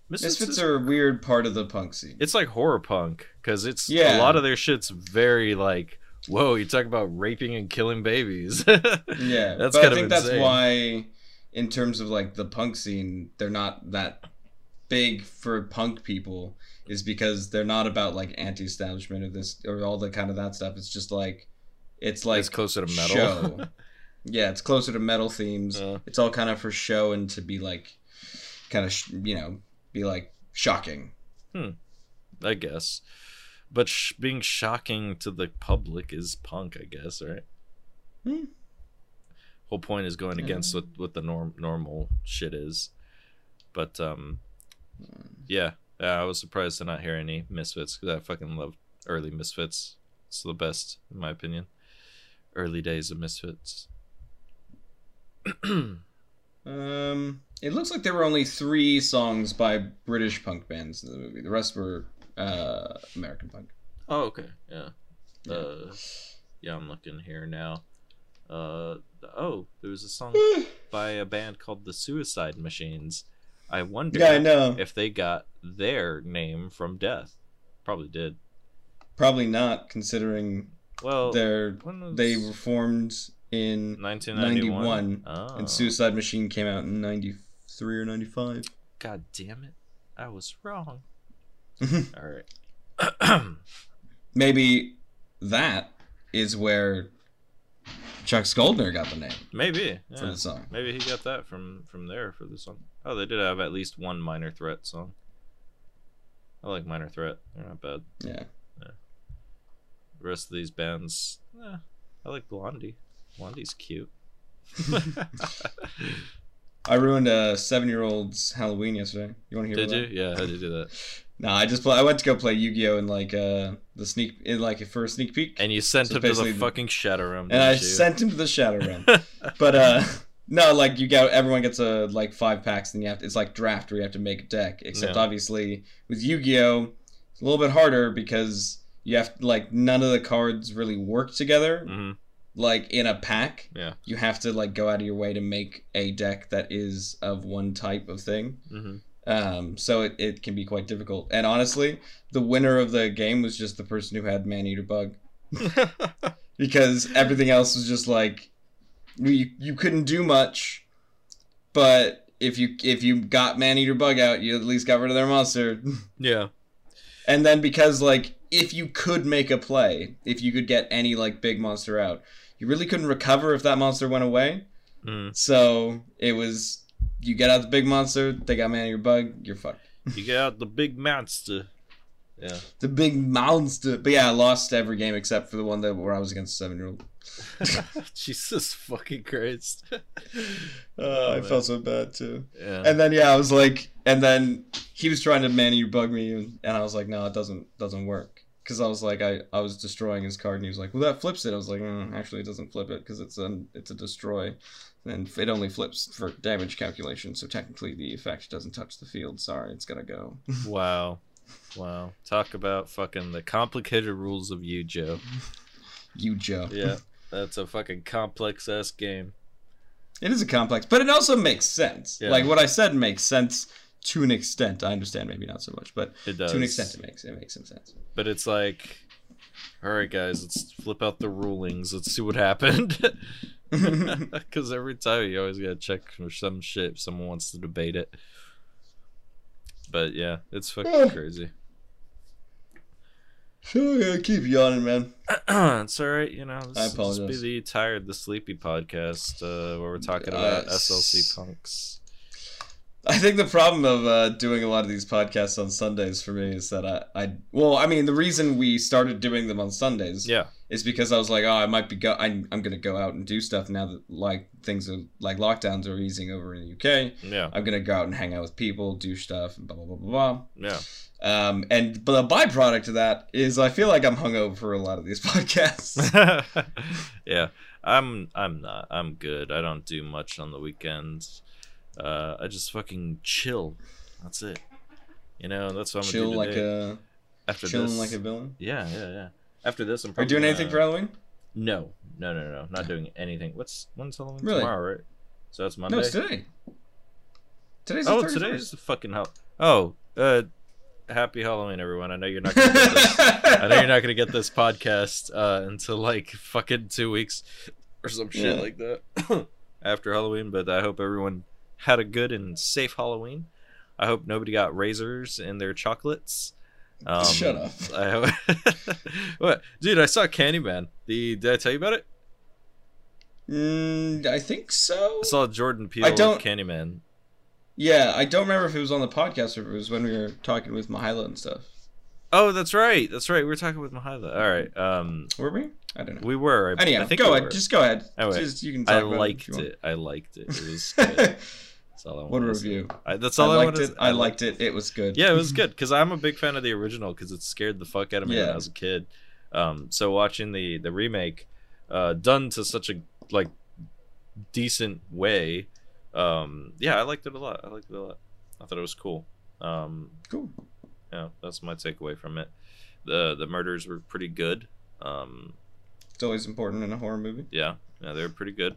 Misfits, Misfits is- are a weird part of the punk scene. it's like horror punk because it's Yeah. a lot of their shit's very like whoa you talk about raping and killing babies Yeah, That's kind I of think that's why, in terms of like the punk scene, they're not that big for punk people. Is because they're not about like anti-establishment or this or all the kind of that stuff. It's just like, it's like it's closer to metal show. Yeah, it's closer to metal themes. Uh. It's all kind of for show and to be like, kind of, sh- you know, be like shocking. I guess. But sh- being shocking to the public is punk, I guess, right? Hmm. Whole point is going Yeah. against what what the norm normal shit is. But um, yeah, yeah, I was surprised to not hear any Misfits because I fucking love early Misfits. It's the best in my opinion. Early days of Misfits. Um, it looks like there were only three songs by British punk bands in the movie. The rest were uh, American punk. Oh, okay. Yeah. Uh, yeah, I'm looking here now. Uh, oh, there was a song by a band called the Suicide Machines. I wonder Yeah, I know. if they got their name from Death. Probably did. Probably not, considering Well, they're was they were formed in 1991. Oh, and Suicide Machine came out in '93 or '95. God damn it! I was wrong. All right. Maybe that is where Chuck Schuldiner got the name Maybe. for the song. Maybe he got that from from there for the song. Oh, they did have at least one Minor Threat song. I like Minor Threat. They're not bad. Yeah. The rest of these bands, eh, I like Blondie. Blondie's cute. I ruined a seven-year-old's Halloween yesterday. You want to hear? did you? Yeah, how did you do that? No, I just play, I went to go play Yu-Gi-Oh in like uh the sneak in like for a sneak peek, And you sent So him to the fucking Shadow room. and I you? sent him to the Shadow room. but uh no like you got everyone gets a like five packs and you have to, it's like draft where you have to make a deck except Yeah. obviously with yu-gi-oh it's a little bit harder because you have like none of the cards really work together Mhm. like in a pack Yeah. you have to like go out of your way to make a deck that is of one type of thing Mhm. Um so it, it can be quite difficult and honestly the winner of the game was just the person who had man-eater bug because everything else was just like you you couldn't do much but if you if you got man eater bug out you at least got rid of their monster yeah. and then because like if you could make a play if you could get any like big monster out you really couldn't recover if that monster went away Mm. so it was you get out the big monster they got man eater bug you're fucked You get out the big monster. Yeah. the big monster but yeah i lost every game except for the one that where i was against a seven year old Jesus fucking Christ. uh, i man. felt so bad too Yeah. And then yeah, I was like, and then he was trying to man you bug me, and, and I was like, no, it doesn't doesn't work. Because I was like, I, I was destroying his card, and he was like, well, that flips it. I was like, mm, actually, it doesn't flip it because it's a it's a destroy, and it only flips for damage calculation. So technically, the effect doesn't touch the field. Sorry, it's gonna go. wow. Wow. Talk about fucking the complicated rules of you, Joe. you Joe. Yeah. That's a fucking complex ass game. It is a complex, but it also makes sense. Yeah. Like what I said makes sense to an extent. I understand, maybe not so much, but It does. to an extent, it makes it makes some sense. But it's like, all right, guys, let's flip out the rulings. Let's see what happened. Because every time you always gotta check for some shit if someone wants to debate it. But yeah, it's fucking crazy. so yeah, keep yawning, man. it's all right, you know. This, I this be the tired, the sleepy podcast uh, where we're talking Uh, about s- SLC punks. I think the problem of uh, doing a lot of these podcasts on Sundays for me is that I, I, well, I mean, the reason we started doing them on Sundays Yeah, is because I was like, oh, I might be go, I'm, I'm gonna go out and do stuff now that like things are like lockdowns are easing over in the UK. yeah, I'm gonna go out and hang out with people, do stuff, and blah blah blah blah yeah. blah. Um, and but the byproduct of that is I feel like I'm hungover for a lot of these podcasts. yeah, I'm. I'm not. I'm good. I don't do much on the weekends. Uh, I just fucking chill. That's it. You know, that's what I'm Chill gonna do like today. a After chilling this, like a villain. yeah, yeah, yeah. After this, I'm. Are you Probably doing anything for Halloween? No, no, no, no. Not doing anything. What's when's Halloween? Really? Tomorrow, right? So that's Monday. No, it's today. Today's the oh, 31st. today's the fucking hell. Oh, uh, happy Halloween, everyone! I know you're not. Gonna get this. I know you're not gonna get this podcast uh, until like fucking two weeks or some shit Yeah. like that after Halloween. But I hope everyone had a good and safe Halloween. I hope nobody got razors in their chocolates. Um, Shut up. I what, dude? I saw Candyman. The did I tell you about it? Mm, I think so. I saw Jordan Peele I don't- with Candyman. Yeah, I don't remember if it was on the podcast or if it was when we were talking with Mahila and stuff. Oh, that's right. That's right. We were talking with Mahila. All right. Um, Were we? I don't know. we were. I, Anyhow, I think go we ahead. were. Just go ahead. Anyway, just, you can talk I about liked it. it. I liked it. It was good. That's all I what a wanted to say. review. I, that's all I, liked wanted it. I liked it. It was good. Yeah, it was good because I'm a big fan of the original because it scared the fuck out of me when I was a kid. Um, so watching the the remake, uh, done to such a like decent way, um, yeah, I liked it a lot. I liked it a lot. I thought it was cool. Um, Cool. yeah, that's my takeaway from it. the The murders were pretty good. Um, It's always important in a horror movie. yeah, yeah, they were pretty good.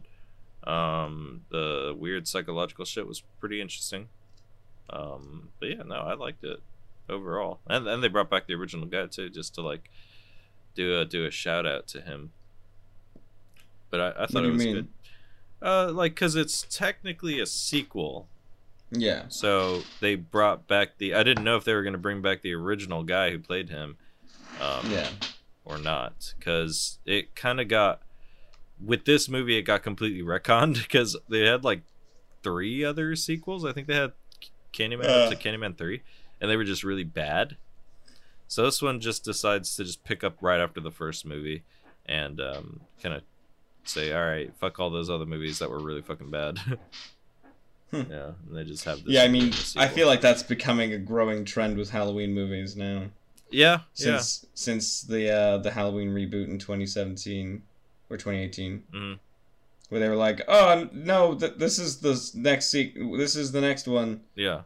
Um, the weird psychological shit was pretty interesting. Um, but yeah, no, I liked it overall, and and they brought back the original guy too, just to like do a do a shout out to him. But I, I thought it was mean? good. Uh, like, cause it's technically a sequel, Yeah. so they brought back the. I didn't know if they were gonna bring back the original guy who played him. Um, Yeah. or not because it kind of got with this movie it got completely retconned because they had like three other sequels i think they had candyman up Uh. to candyman 3 and they were just really bad so this one just decides to just pick up right after the first movie and um, kind of say all right fuck all those other movies that were really fucking bad Hmm. yeah and they just have this Yeah, I mean, I feel like that's becoming a growing trend with Halloween movies now. yeah Since since the uh, the Halloween reboot in 2017 or 2018, yeah mhm. where they were like, "Oh no, th- this is the next se- this is the next one," yeah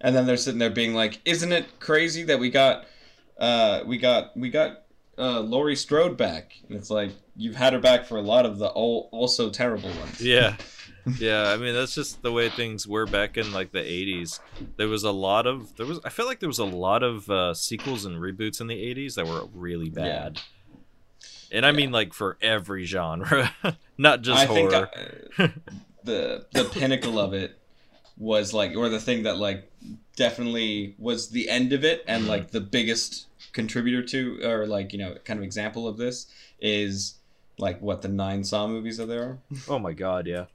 and then they're sitting there being like, "Isn't it crazy that we got uh, we got we got uh, Laurie Strode back?" And it's like you've had her back for a lot of the all, also terrible ones. yeah yeah i mean that's just the way things were back in like the 80s there was a lot of there was i feel like there was a lot of uh, sequels and reboots in the 80s that were really bad Yeah. And i mean like for every genre not just I think horror uh, the the pinnacle of it was like, or the thing that like definitely was the end of it, and like the biggest contributor to, or like you know, kind of example of this is like what the nine Saw movies that there are, oh my god yeah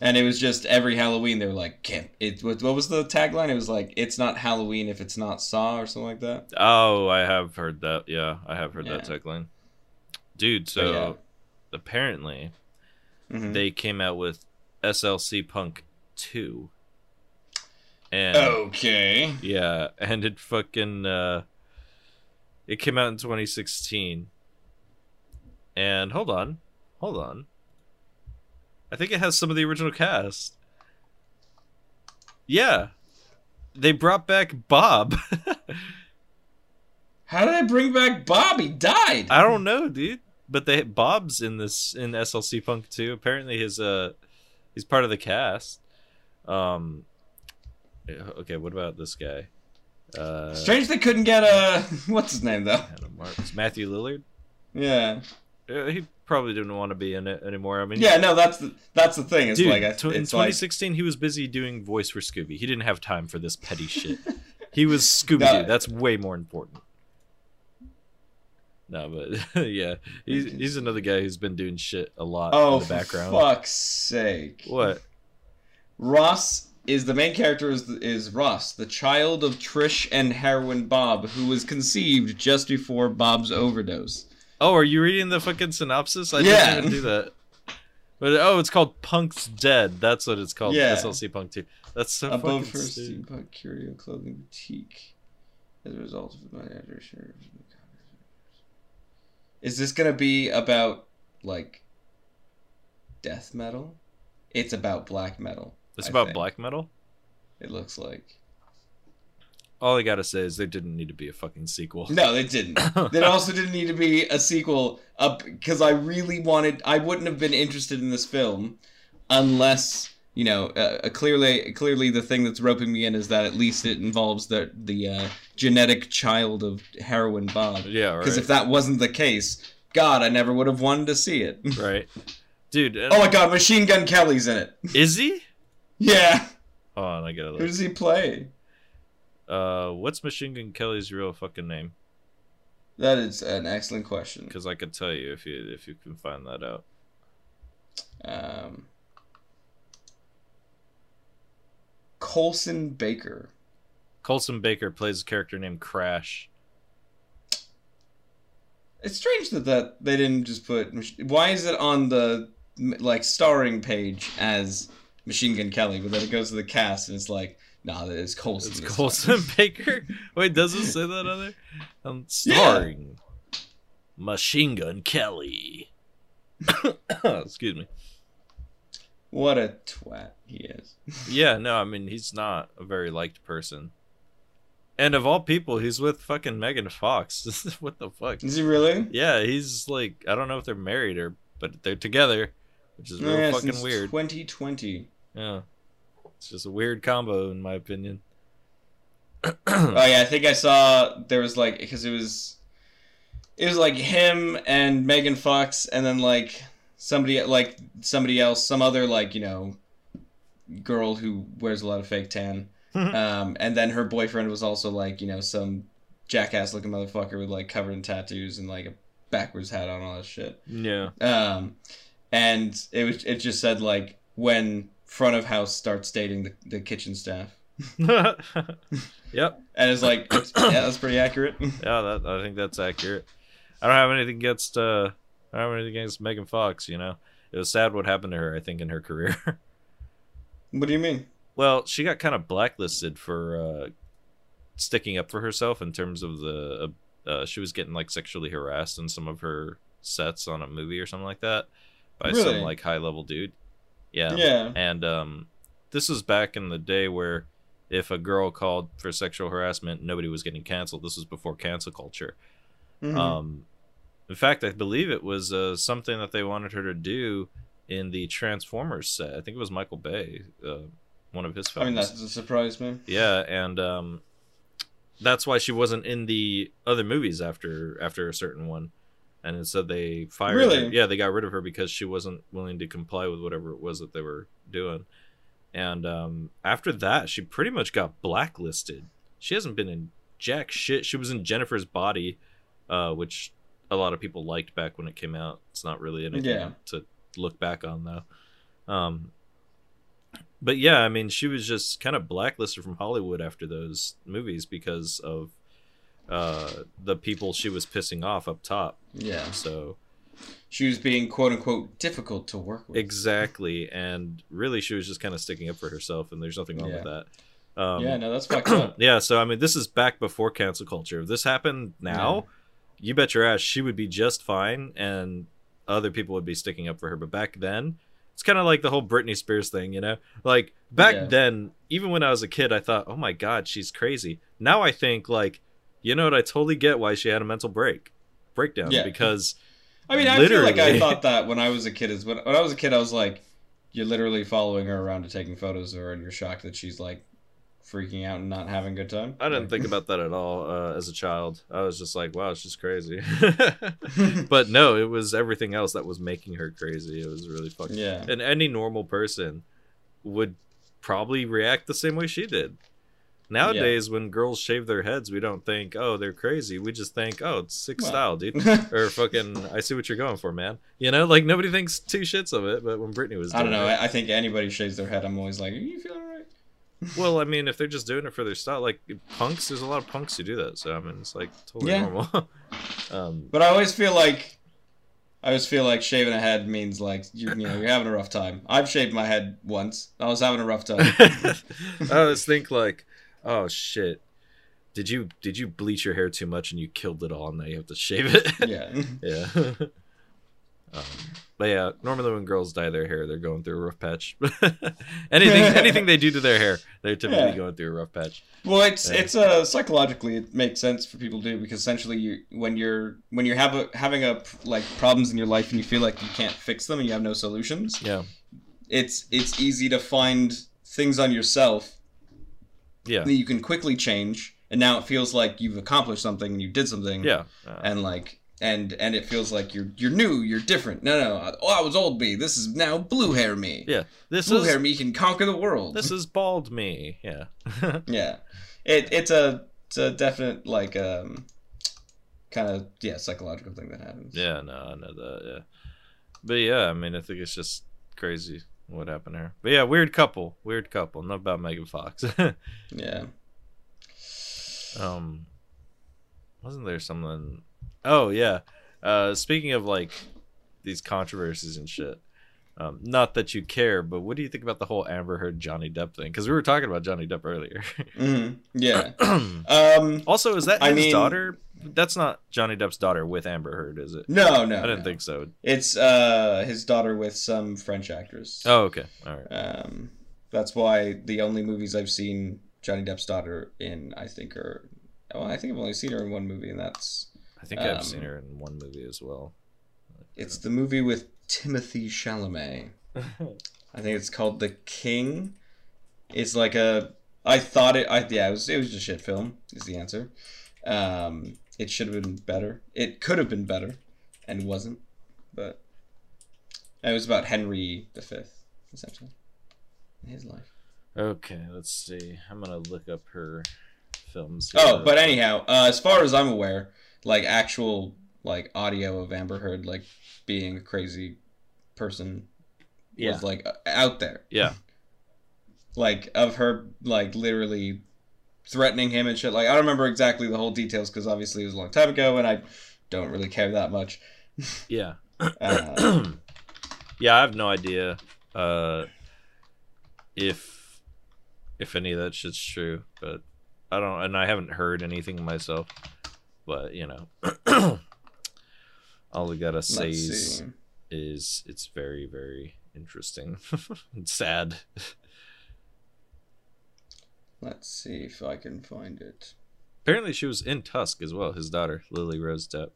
and it was just every Halloween they were like, "Can't it?" What what was the tagline? It was like, "It's not Halloween if it's not Saw" or something like that. oh i have heard that yeah i have heard that tagline dude so yeah. apparently Mhm. they came out with slc punk 2 and Oh. Okay. Yeah, and it fucking uh it came out in 2016. And hold on. Hold on. I think it has some of the original cast. Yeah. They brought back Bob. How did I bring back Bob? He died. I don't know, dude. But they Bob's in this in SLC Punk too. Apparently his uh he's part of the cast. Um okay, what about this guy? Uh Strange they couldn't get a what's his name though. Marks. Matthew Lillard. Yeah. Uh, he probably didn't want to be in it anymore. I mean, Yeah, no, that's the that's the thing. It's dude, like I, tw- in it's like 2016 he was busy doing voice for Scooby. He didn't have time for this petty shit. He was Scooby Doo. No. That's way more important. No, but yeah, he's he's another guy who's been doing shit a lot oh in the for background. fuck's sake. What? Ross is the main character is is Ross, the child of Trish and heroin Bob, who was conceived just before Bob's overdose. Oh, are you reading the fucking synopsis? I Yeah. didn't even do that. But oh, it's called Punk's Dead. That's what it's called. Yeah. SLC Punk 2. That's so Above fucking first steampunk curio clothing boutique. As a result of my the Is this gonna be about like death metal? It's about black metal. It's I about think. black metal. It looks like. All I gotta say is there didn't need to be a fucking sequel. No, they didn't. there also didn't need to be a sequel up because I really wanted. I wouldn't have been interested in this film unless you know. Uh, clearly, clearly, the thing that's roping me in is that at least it involves the the uh, genetic child of heroin Bob. Yeah, right. Because if that wasn't the case, God, I never would have wanted to see it. right, dude. oh my God, Machine Gun Kelly's in it. is he? Yeah, Oh, I gotta who does he play? Uh, what's Machine Gun Kelly's real fucking name? That is an excellent question. Because I could tell you if you if you can find that out. Um, Colson Baker. Colson Baker plays a character named Crash. It's strange that, that they didn't just put. Why is it on the like starring page as Machine Gun Kelly, but then it goes to the cast and it's like, nah, that is Colson. It's. Colson Baker. Wait, does it say that on there? Um, starring Machine Gun Kelly. Excuse me. What a twat he is. Yeah, no, I mean he's not a very liked person. And of all people, he's with fucking Megan Fox. what the fuck? Is he really? Yeah, he's like I don't know if they're married or but they're together, which is real Yeah, fucking weird. 2020. Yeah. It's just a weird combo in my opinion. oh yeah, I think I saw there was like because it was it was like him and Megan Fox and then like somebody like somebody else, some other like you know girl who wears a lot of fake tan, um, and then her boyfriend was also like you know some jackass looking motherfucker with like covered in tattoos and like a backwards hat on all that shit. Yeah. Um, and it was it just said like when front of house starts dating the, the kitchen staff. yep. And it's like, it's, yeah, that's pretty accurate. Yeah, that I think that's accurate. I don't have anything against uh I don't have anything against Megan Fox, you know. It was sad what happened to her, I think, in her career. what do you mean? well, she got kind of blacklisted for uh sticking up for herself in terms of the uh, uh, she was getting like sexually harassed in some of her sets on a movie or something like that by some like high level dude. Yeah. Yeah. And um, this was back in the day where if a girl called for sexual harassment, nobody was getting canceled. This was before cancel culture. Mhm. Um, in fact, I believe it was uh, something that they wanted her to do in the Transformers set. I think it was Michael Bay, uh, one of his I films. mean, that doesn't surprise me. Yeah, and um, that's why she wasn't in the other movies after after a certain one. And instead, they fired her. Really? Yeah, they got rid of her because she wasn't willing to comply with whatever it was that they were doing. And um, after that, she pretty much got blacklisted. She hasn't been in jack shit. She was in Jennifer's Body, uh, which a lot of people liked back when it came out. It's not really anything Yeah. to look back on though. Um, but yeah, I mean, she was just kind of blacklisted from Hollywood after those movies because of uh, the people she was pissing off up top. Yeah. So She was being quote unquote difficult to work with. exactly, and really, she was just kind of sticking up for herself, and there's nothing wrong with that. Um, yeah, no, that's fucked up. yeah, so I mean, this is back before cancel culture. If this happened now, you bet your ass she would be just fine, and other people would be sticking up for her. But back then, it's kind of like the whole Britney Spears thing, you know? Like back Yeah. then, even when I was a kid, I thought, "Oh my god, she's crazy." Now I think, like, you know what? I totally get why she had a mental break, breakdown, Yeah. because I mean, I feel like I thought that when I was a kid. Is when, when I was a kid, I was like, you're literally following her around to taking photos of her, and you're shocked that she's like freaking out and not having a good time. I didn't think about that at all uh, as a child. I was just like, "Wow, she's crazy." but no, it was everything else that was making her crazy. It was really fucking. Yeah. And any normal person would probably react the same way she did. Nowadays, when girls shave their heads, we don't think, "Oh, they're crazy." We just think, "Oh, it's sick Well. style, dude." or fucking, I see what you're going for, man. You know, like nobody thinks two shits of it. But when Britney was, I don't know. it- I, think anybody shaves their head. I'm always like, are you feeling alright? Well, I mean, if they're just doing it for their style, like punks, there's a lot of punks who do that. So I mean, it's like totally Yeah. normal. um, But I always feel like, I always feel like shaving a head means like you, you know you're having a rough time. I've shaved my head once. I was having a rough time. I always think like, oh shit, did you did you bleach your hair too much and you killed it all and now you have to shave it? yeah. yeah. Um, but yeah, normally when girls dye their hair, they're going through a rough patch. anything anything they do to their hair, they're typically Yeah. going through a rough patch. Well, it's Yeah. it's uh psychologically it makes sense for people to do because essentially you when you're when you're have a, having a like problems in your life and you feel like you can't fix them and you have no solutions, Yeah, it's it's easy to find things on yourself yeah, that you can quickly change, and now it feels like you've accomplished something and you did something, yeah. Uh, and like and and it feels like you're you're new, you're different. No, no, oh, I was old me. This is now blue hair me. yeah, this blue is hair me can conquer the world. this is bald me. Yeah, Yeah, it it's a it's a definite like um kind of yeah psychological thing that happens. yeah. No, I know that. Yeah, But yeah, I mean, I think it's just crazy what happened here. But yeah, weird couple, weird couple. Not about Megan Fox. Yeah. um, wasn't there something? Oh yeah. Uh, speaking of like these controversies and shit. Um, not that you care, but what do you think about the whole Amber Heard Johnny Depp thing? Because we were talking about Johnny Depp earlier. hmm Yeah. Um. also, is that I his mean- daughter? That's not Johnny Depp's daughter with Amber Heard, is it? No, no. I didn't no. think so. It's uh his daughter with some French actress. Oh, okay. All right. Um, that's why the only movies I've seen Johnny Depp's daughter in, I think, are. Well, I think I've only seen her in one movie, and that's I think I've um, seen her in one movie as well. it's the movie with Timothée Chalamet. I think it's called The King. It's like a. I thought it. I yeah. It was. It was just a shit film. Is the answer. Um, it should have been better. It could have been better, and wasn't. But it was about Henry V, essentially, his life. Okay, let's see. I'm gonna look up her films. Oh, but anyhow, uh, as far as I'm aware, like actual like audio of Amber Heard like being a crazy person yeah, was like uh, out there. yeah, like of her like literally threatening him and shit like i don't remember exactly the whole details because obviously it was a long time ago and i don't really care that much yeah. uh, yeah, I have no idea uh, if if any of that shit's true, but I don't, and I haven't heard anything myself. But you know, all I gotta say let's is, see is it's very, very interesting and sad. let's see if i can find it Apparently, she was in Tusk as well. His daughter, Lily Rose Depp.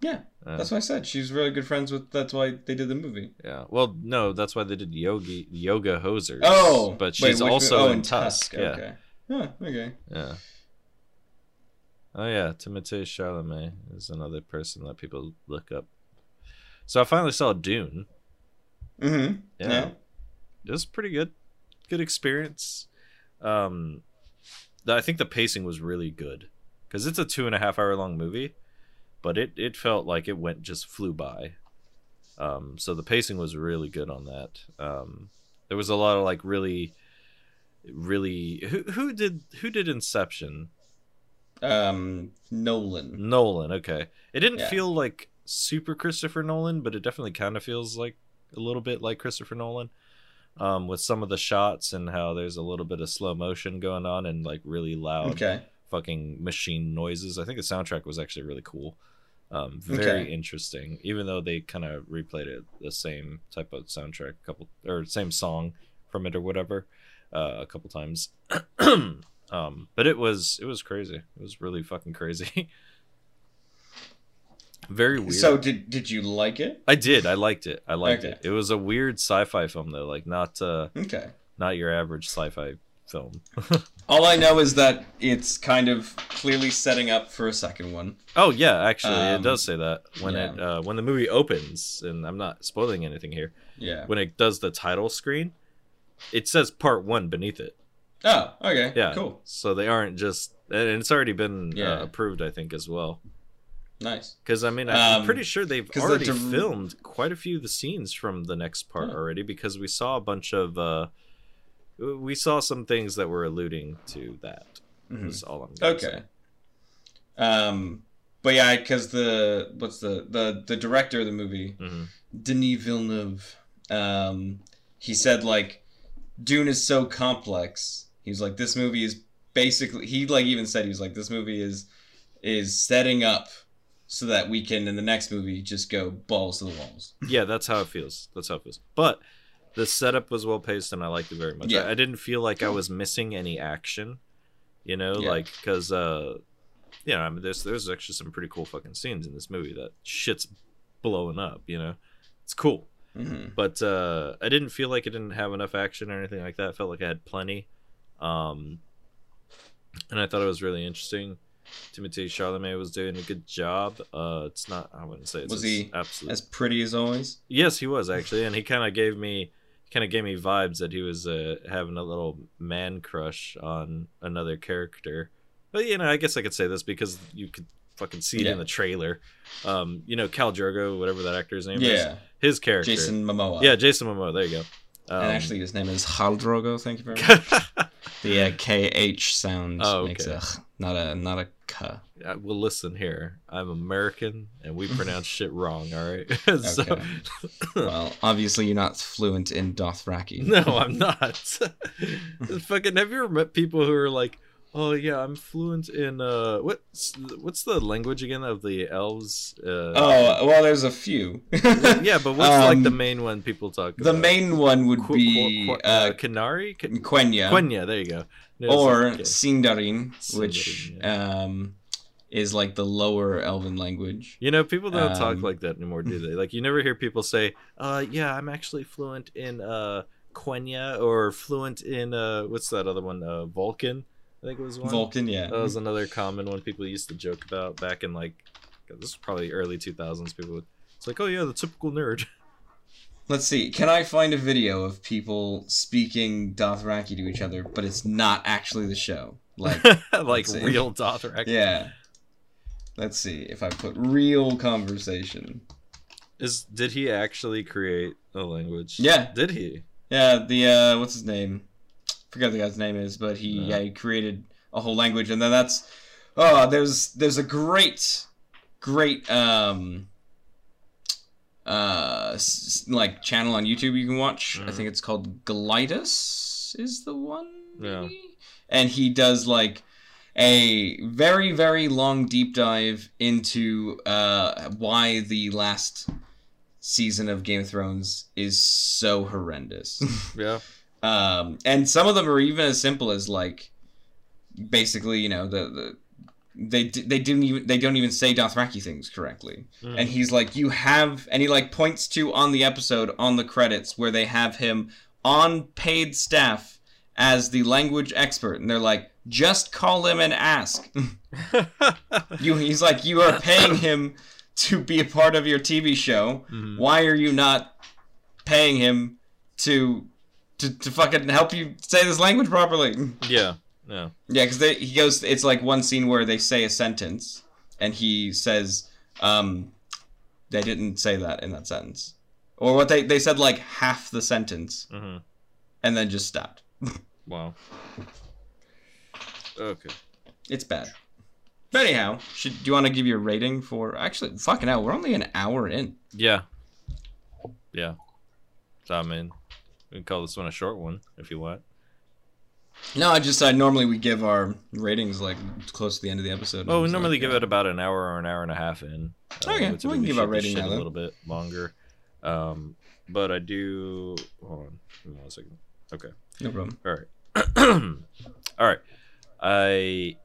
yeah Uh, that's what i said she's really good friends with that's why they did the movie Yeah. Well, no, that's why they did Yogi Yoga Hosers. oh but she's which- also oh, in Tusk. Yeah. okay huh, okay Yeah. Oh yeah, Timothée Chalamet is another person that people look up. So I finally saw Dune. mm-hmm Yeah. yeah, It was pretty good. Good experience. Um, I think the pacing was really good because it's a two and a half hour long movie, but it it felt like it went just flew by. Um, so the pacing was really good on that. Um, there was a lot of like really, really who who did who did Inception? Um nolan Nolan. Okay, it didn't Yeah. feel like super Christopher Nolan, but it definitely kind of feels like a little bit like Christopher Nolan. Um, with some of the shots and how there's a little bit of slow motion going on and like really loud okay fucking machine noises. I think the soundtrack was actually really cool. Um, very Okay. interesting, even though they kind of replayed it the same type of soundtrack, a couple or same song from it or whatever, uh, a couple times. um, but it was it was crazy. It was really fucking crazy. very weird. so did did you like it I did. I liked it. I liked Okay. it. It was a weird sci-fi film though, like not uh, okay not your average sci-fi film. all i know is that it's kind of clearly setting up for a second one Oh yeah, actually, Um, it does say that when it uh, when the movie opens, and I'm not spoiling anything here. yeah When it does the title screen, it says part one beneath it. Oh okay Yeah, cool So they aren't just, and it's already been Yeah. uh, approved, I think, as well. nice Because I mean, I'm Um, pretty sure they've already filmed quite a few of the scenes from the next part Huh. already. Because we saw a bunch of, uh, we saw some things that were alluding to that. Mhm. Is all I'm Okay. say. Um, but yeah, because the what's the the the director of the movie, Mhm. Denis Villeneuve, um, he said like, Dune is so complex. He's like, this movie is basically. He like even said he was like, this movie is is setting up so that we can in the next movie just go balls to the walls. yeah, that's how it feels. That's how it feels. But the setup was well paced, and I liked it very much. Yeah. I, I didn't feel like I was missing any action. You know, Yeah. like because uh, you know, I mean, there's there's actually some pretty cool fucking scenes in this movie that shit's blowing up. You know, it's cool. hmm But uh, I didn't feel like it didn't have enough action or anything like that. I felt like I had plenty. Um, and I thought it was really interesting. Timothée Chalamet was doing a good job. Uh, it's not. I wouldn't say it's Was he absolute As pretty as always. Yes, he was actually, and he kind of gave me kind of gave me vibes that he was uh, having a little man crush on another character. But you know, I guess I could say this because you could fucking see it Yeah. in the trailer. Um, you know, Cal Drogo, whatever that actor's name is. His character. Jason Momoa. Yeah, Jason Momoa. There you go. Um, and actually, his name is Khal Drogo. Thank you very much. the uh, KH sound Oh, makes okay. a not a not a k. uh, well, listen here. I'm American, and we pronounce shit wrong. All right. so, Okay. well, obviously, you're not fluent in Dothraki. no, I'm not. Fucking. Have you ever met people who are like, "Oh yeah, I'm fluent in uh, what's what's the language again of the elves?" Uh, Oh well, there's a few. yeah, but what's like the Um, main one people talk The about? main one would Qu- be qu- qu- uh, uh, Canary, Qu- Quenya, Quenya. There you go. No, or okay. Sindarin, which Sindarin, um, is like the lower Elven language. You know, people don't talk Um, like that anymore, do they? Like, you never hear people say, "Uh, yeah, I'm actually fluent in uh Quenya or fluent in uh what's that other one? Uh, Vulcan." I think it was one. Vulcan, yeah. That was another common one people used to joke about back in like God, this is probably early 2000s. People would it's like, "Oh yeah, the typical nerd." Let's see. Can I find a video of people speaking Dothraki to each other, but it's not actually the show? Like, like Let's see. real Dothraki. yeah. Let's see if I put real conversation. Is did he actually create a language? Yeah. Did he? Yeah, the uh, what's his name? Forget the guy's name is, but he Yeah. yeah he created a whole language, and then that's oh there's there's a great great um uh like channel on YouTube you can watch. I Mhm. think it's called Glidus is the one. Yeah. And he does like a very very long deep dive into uh why the last season of Game of Thrones is so horrendous. Yeah. Um, and some of them are even as simple as like basically you know the, the they they didn't even they don't even say Dothraki things correctly. Mm. And he's like you have and he like points to on the episode on the credits where they have him on paid staff as the language expert and they're like just call him and ask. you he's like you are paying him to be a part of your TV show. Mhm. Why are you not paying him to to, to fucking help you say this language properly? Yeah. Yeah. Yeah, because he goes. It's like one scene where they say a sentence, and he says, um, "They didn't say that in that sentence," or what they they said like half the sentence, hmm and then just stopped. Wow. Okay. It's bad. But anyhow, should do you want to give your rating for? Actually, fucking hell, we're only an hour in. Yeah. Yeah. So I mean, we can call this one a short one if you want. No, I just I normally we give our ratings like close to the end of the episode. Well, we normally like, give uh, it about an hour or an hour and a half in. Uh, Okay, we can give our rating now, a little bit longer. Um, but I do. Hold on, give me one second. Okay. No problem. All right. All right. I.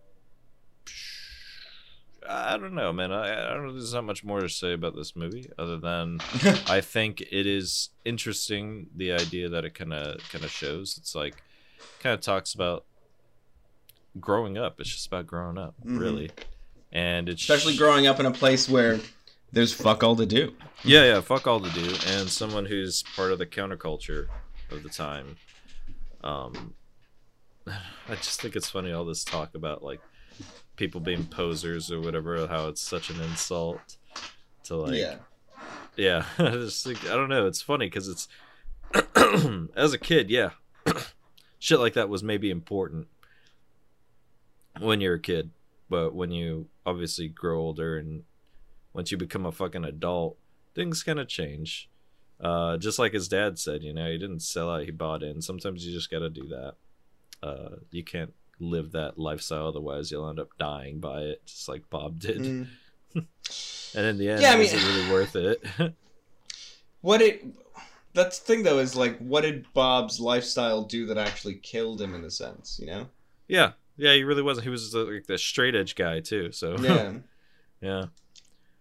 I don't know, man. I, I don't know. There's not much more to say about this movie other than I think it is interesting the idea that it kind of kind of shows. It's like kind of talks about growing up. It's just about growing up, Mhm. really. And it's Especially growing up in a place where there's fuck all to do. yeah, yeah, fuck all to do, and someone who's part of the counterculture of the time. Um, I just think it's funny all this talk about like people being posers or whatever. How it's such an insult to like yeah. I just think i don't know it's funny because it's as a kid yeah shit like that was maybe important when you're a kid but when you obviously grow older and once you become a fucking adult things kind of change. Uh just like his dad said you know he didn't sell out he bought in. Sometimes you just gotta do that. Uh you can't live that lifestyle otherwise you'll end up dying by it just like bob did Mm. and in the end Yeah, I is it really worth it What it that's the thing though is like what did Bob's lifestyle do that actually killed him in a sense, you know? Yeah, yeah, he really wasn't. He was uh, like the straight edge guy too. So Yeah. yeah,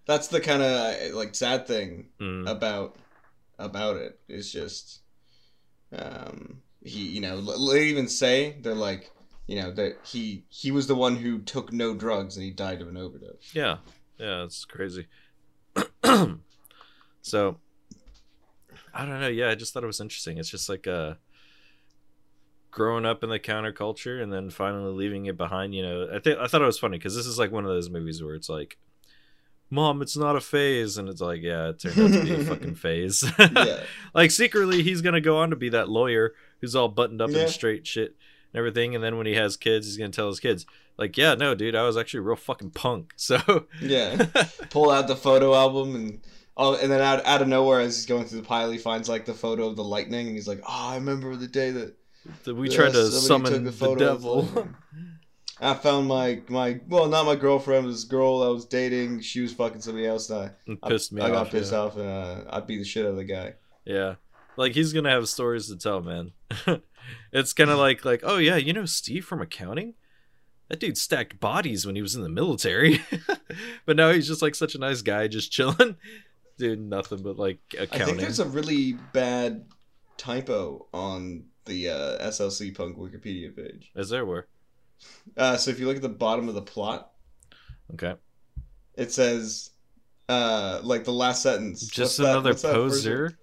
that's the kind of like sad thing Mm. about about it. it is just um he you know they even say they're like you know that he he was the one who took no drugs and he died of an overdose. yeah, yeah. It's crazy. so I don't know. Yeah, I just thought it was interesting. It's just like uh growing up in the counterculture and then finally leaving it behind. You know, I think I thought it was funny because this is like one of those movies where it's like, "Mom, it's not a phase," and it's like, "Yeah, it turned out to be a fucking phase." Yeah. like secretly, he's gonna go on to be that lawyer who's all buttoned up Yeah. in straight shit and everything, and then when he has kids, he's gonna tell his kids, like, "Yeah, no, dude, I was actually real fucking punk." So, Yeah. Pull out the photo album and oh, and then out out of nowhere, as he's going through the pile, he finds like the photo of the lightning, and he's like, "Oh, I remember the day that that we tried to summon the, the devil. the- I found my my well, not my girlfriend, this girl I was dating. She was fucking somebody else, and and I, pissed me I off. got pissed yeah. off, and uh, I beat the shit out of the guy. Yeah. Like he's gonna have stories to tell, man. it's kind of like like oh yeah, you know Steve from accounting. That dude stacked bodies when he was in the military, but now he's just like such a nice guy, just chilling, doing nothing but like accounting. I think there's a really bad typo on the uh, SLC Punk Wikipedia page. Is there where? Uh, so if you look at the bottom of the plot, Okay, it says uh, like the last sentence. just What's another that poser.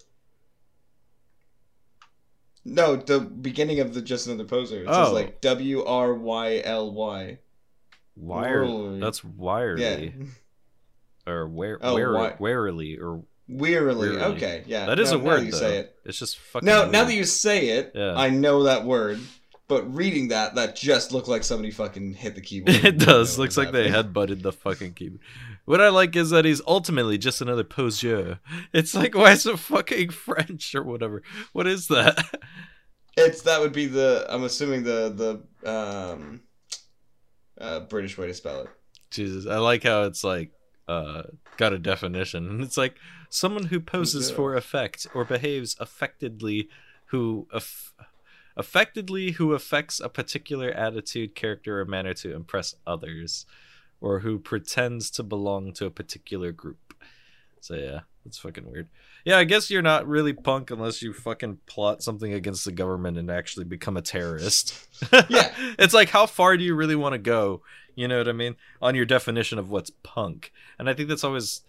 No, the beginning of the just another poser. It Oh. says like W R Y L Y. Wirely. That's wirely Yeah. or where Oh, where wi- warily or Wearily. Wearily. Okay, yeah. that is now, a now word you though. say it. It's just fucking. Now, now that you say it, Yeah. I know that word. But reading that, that just looked like somebody fucking hit the keyboard. it does. Looks like they happening. headbutted the fucking keyboard. What I like is that he's ultimately just another poseur. It's like, why is it fucking French or whatever? What is that? It's that would be the. I'm assuming the the um, uh, British way to spell it. Jesus, I like how it's like uh got a definition, and it's like someone who poses Yeah. for effect or behaves affectedly, who aff- affectedly who affects a particular attitude, character, or manner to impress others, or who pretends to belong to a particular group. So yeah, that's fucking weird. Yeah, I guess you're not really punk unless you fucking plot something against the government and actually become a terrorist. Yeah. it's like how far do you really want to go? You know what I mean? On your definition of what's punk. And I think that's always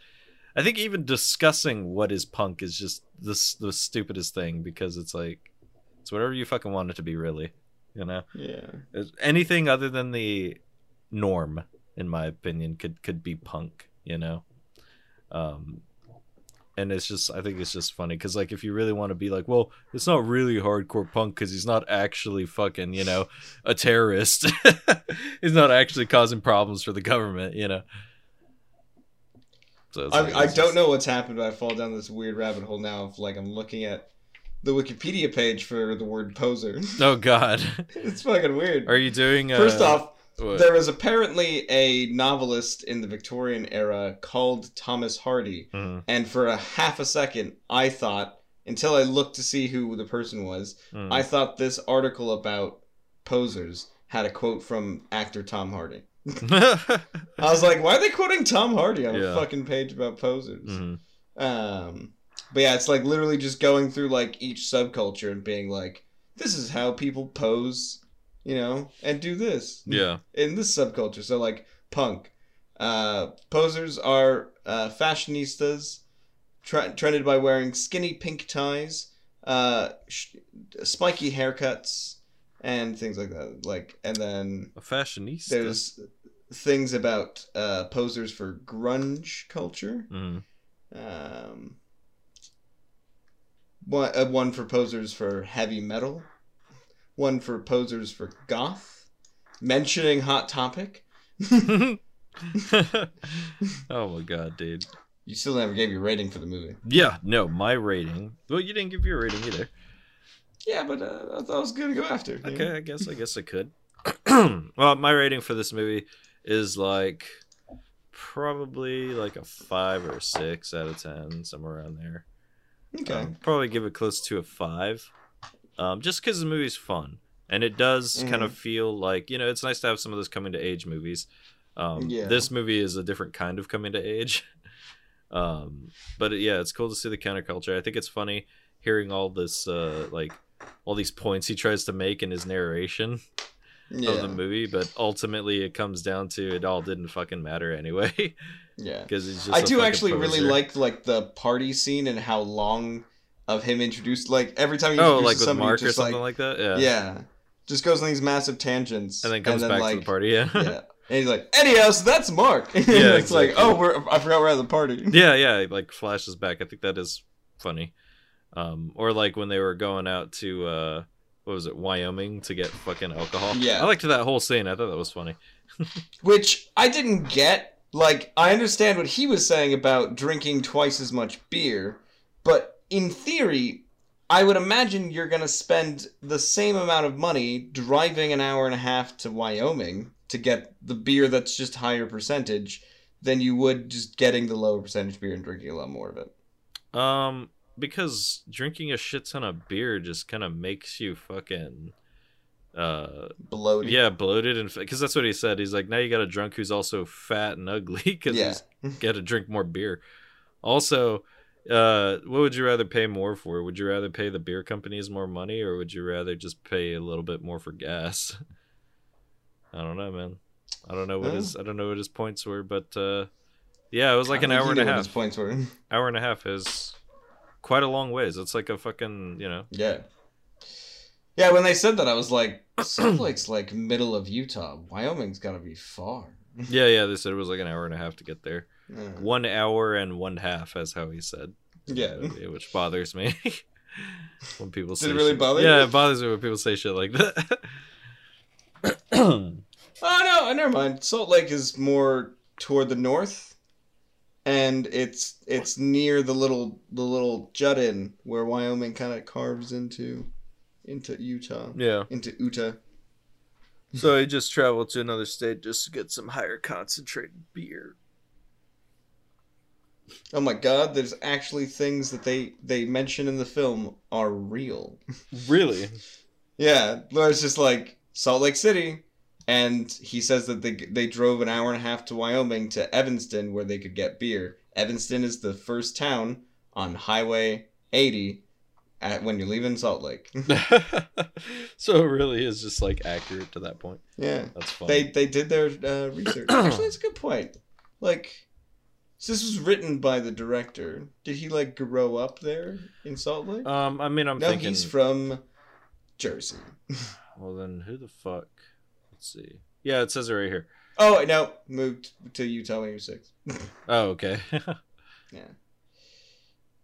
I think even discussing what is punk is just the the stupidest thing because it's like it's whatever you fucking want it to be really, you know? Yeah. It's- Anything other than the norm in my opinion could could be punk, you know? Um and it's just i think it's just funny because like if you really want to be like well it's not really hardcore punk because he's not actually fucking you know a terrorist he's not actually causing problems for the government you know so I, like, I don't just- know what's happened, but I fall down this weird rabbit hole now of like I'm looking at the Wikipedia page for the word poser. oh god it's fucking weird. are you doing uh, First off, what? there was apparently a novelist in the Victorian era called Thomas Hardy, Mhm, and for a half a second, I thought until I looked to see who the person was, mhm. I thought this article about posers had a quote from actor Tom Hardy. I was like, why are they quoting Tom Hardy on Yeah. a fucking page about posers? Mhm. Um, but yeah, it's like literally just going through like each subculture and being like, this is how people pose, you know, and do this yeah in this subculture. So like punk, uh, posers are uh, fashionistas, tre- trended by wearing skinny pink ties, uh, sh- spiky haircuts, and things like that. Like, and then a fashionista there's things about uh, posers for grunge culture. Mhm. Um, one, uh, one for posers for heavy metal, one for posers for goth, mentioning Hot Topic. oh my god dude You still never gave your rating for the movie. yeah no my rating well you didn't give your rating either Yeah, but uh, I thought I was gonna go after. Okay, know? I guess I guess I could. well, my rating for this movie is like probably like a five or six out of ten, somewhere around there. Okay. Um, probably give it close to a five, um, just because the movie's fun and it does kind of feel like you know it's nice to have some of those coming to age movies. Um, Yeah. This movie is a different kind of coming to age, um, but yeah, it's cool to see the counterculture. I think it's funny hearing all this uh, like all these points he tries to make in his narration yeah. of the movie, but ultimately it comes down to it all didn't fucking matter anyway yeah. because. I do actually really like like the party scene and how long of him introduced. Like every time he Oh, like with somebody, Mark or something like, like, that. Yeah. yeah. just goes on these massive tangents, and then comes back to the party. Yeah. yeah. And he's like, anyhow, so that's Mark. Yeah, it's like, oh, we're, I forgot we're at the party. yeah, yeah, it, like flashes back. I think that is funny. Um, or like when they were going out to uh, what was it, Wyoming to get fucking alcohol. Yeah. I liked that whole scene. I thought that was funny. Which I didn't get. Like, I understand what he was saying about drinking twice as much beer, but in theory, I would imagine you're gonna spend the same amount of money driving an hour and a half to Wyoming to get the beer that's just higher percentage than you would just getting the lower percentage beer and drinking a lot more of it. Um, because drinking a shit ton of beer just kind of makes you fucking uh Bloated. yeah bloated and because that's what he said he's like now you got a drunk who's also fat and ugly because Yeah. he's got to drink more beer also uh what would you rather pay more for would you rather pay the beer companies more money or would you rather just pay a little bit more for gas i don't know man i don't know what his i don't know what his points were but uh yeah it was like an hour and a half His points were. hour and a half is quite a long ways it's like a fucking you know Yeah. Yeah, when they said that, I was like, Salt Lake's like middle of Utah. Wyoming's gotta be far. yeah yeah they said it was like an hour and a half to get there Yeah. one hour and one half as how he said Yeah. Yeah, which bothers me when people say it really shit. bother yeah you? it bothers me when people say shit like that Oh no, uh, never mind. Salt Lake is more toward the north, and it's it's near the little the little jut in where Wyoming kind of carves into into Utah yeah into Utah. so he just traveled to another state just to get some higher concentrated beer Oh my God! There's actually things that they they mention in the film are real. really Yeah, Laura's just like Salt Lake City, and he says that they they drove an hour and a half to Wyoming to Evanston where they could get beer. Evanston is the first town on Highway 80 at when you're leaving Salt Lake. so it really is just like accurate to that point yeah, that's fun they they did their uh, research. Actually, that's a good point. Like, so this was written by the director. Did he like grow up there in Salt Lake? um i mean i'm no, thinking he's from Jersey. well then who the fuck let's see yeah it says it right here Oh no, moved to Utah when he was six. oh okay Yeah.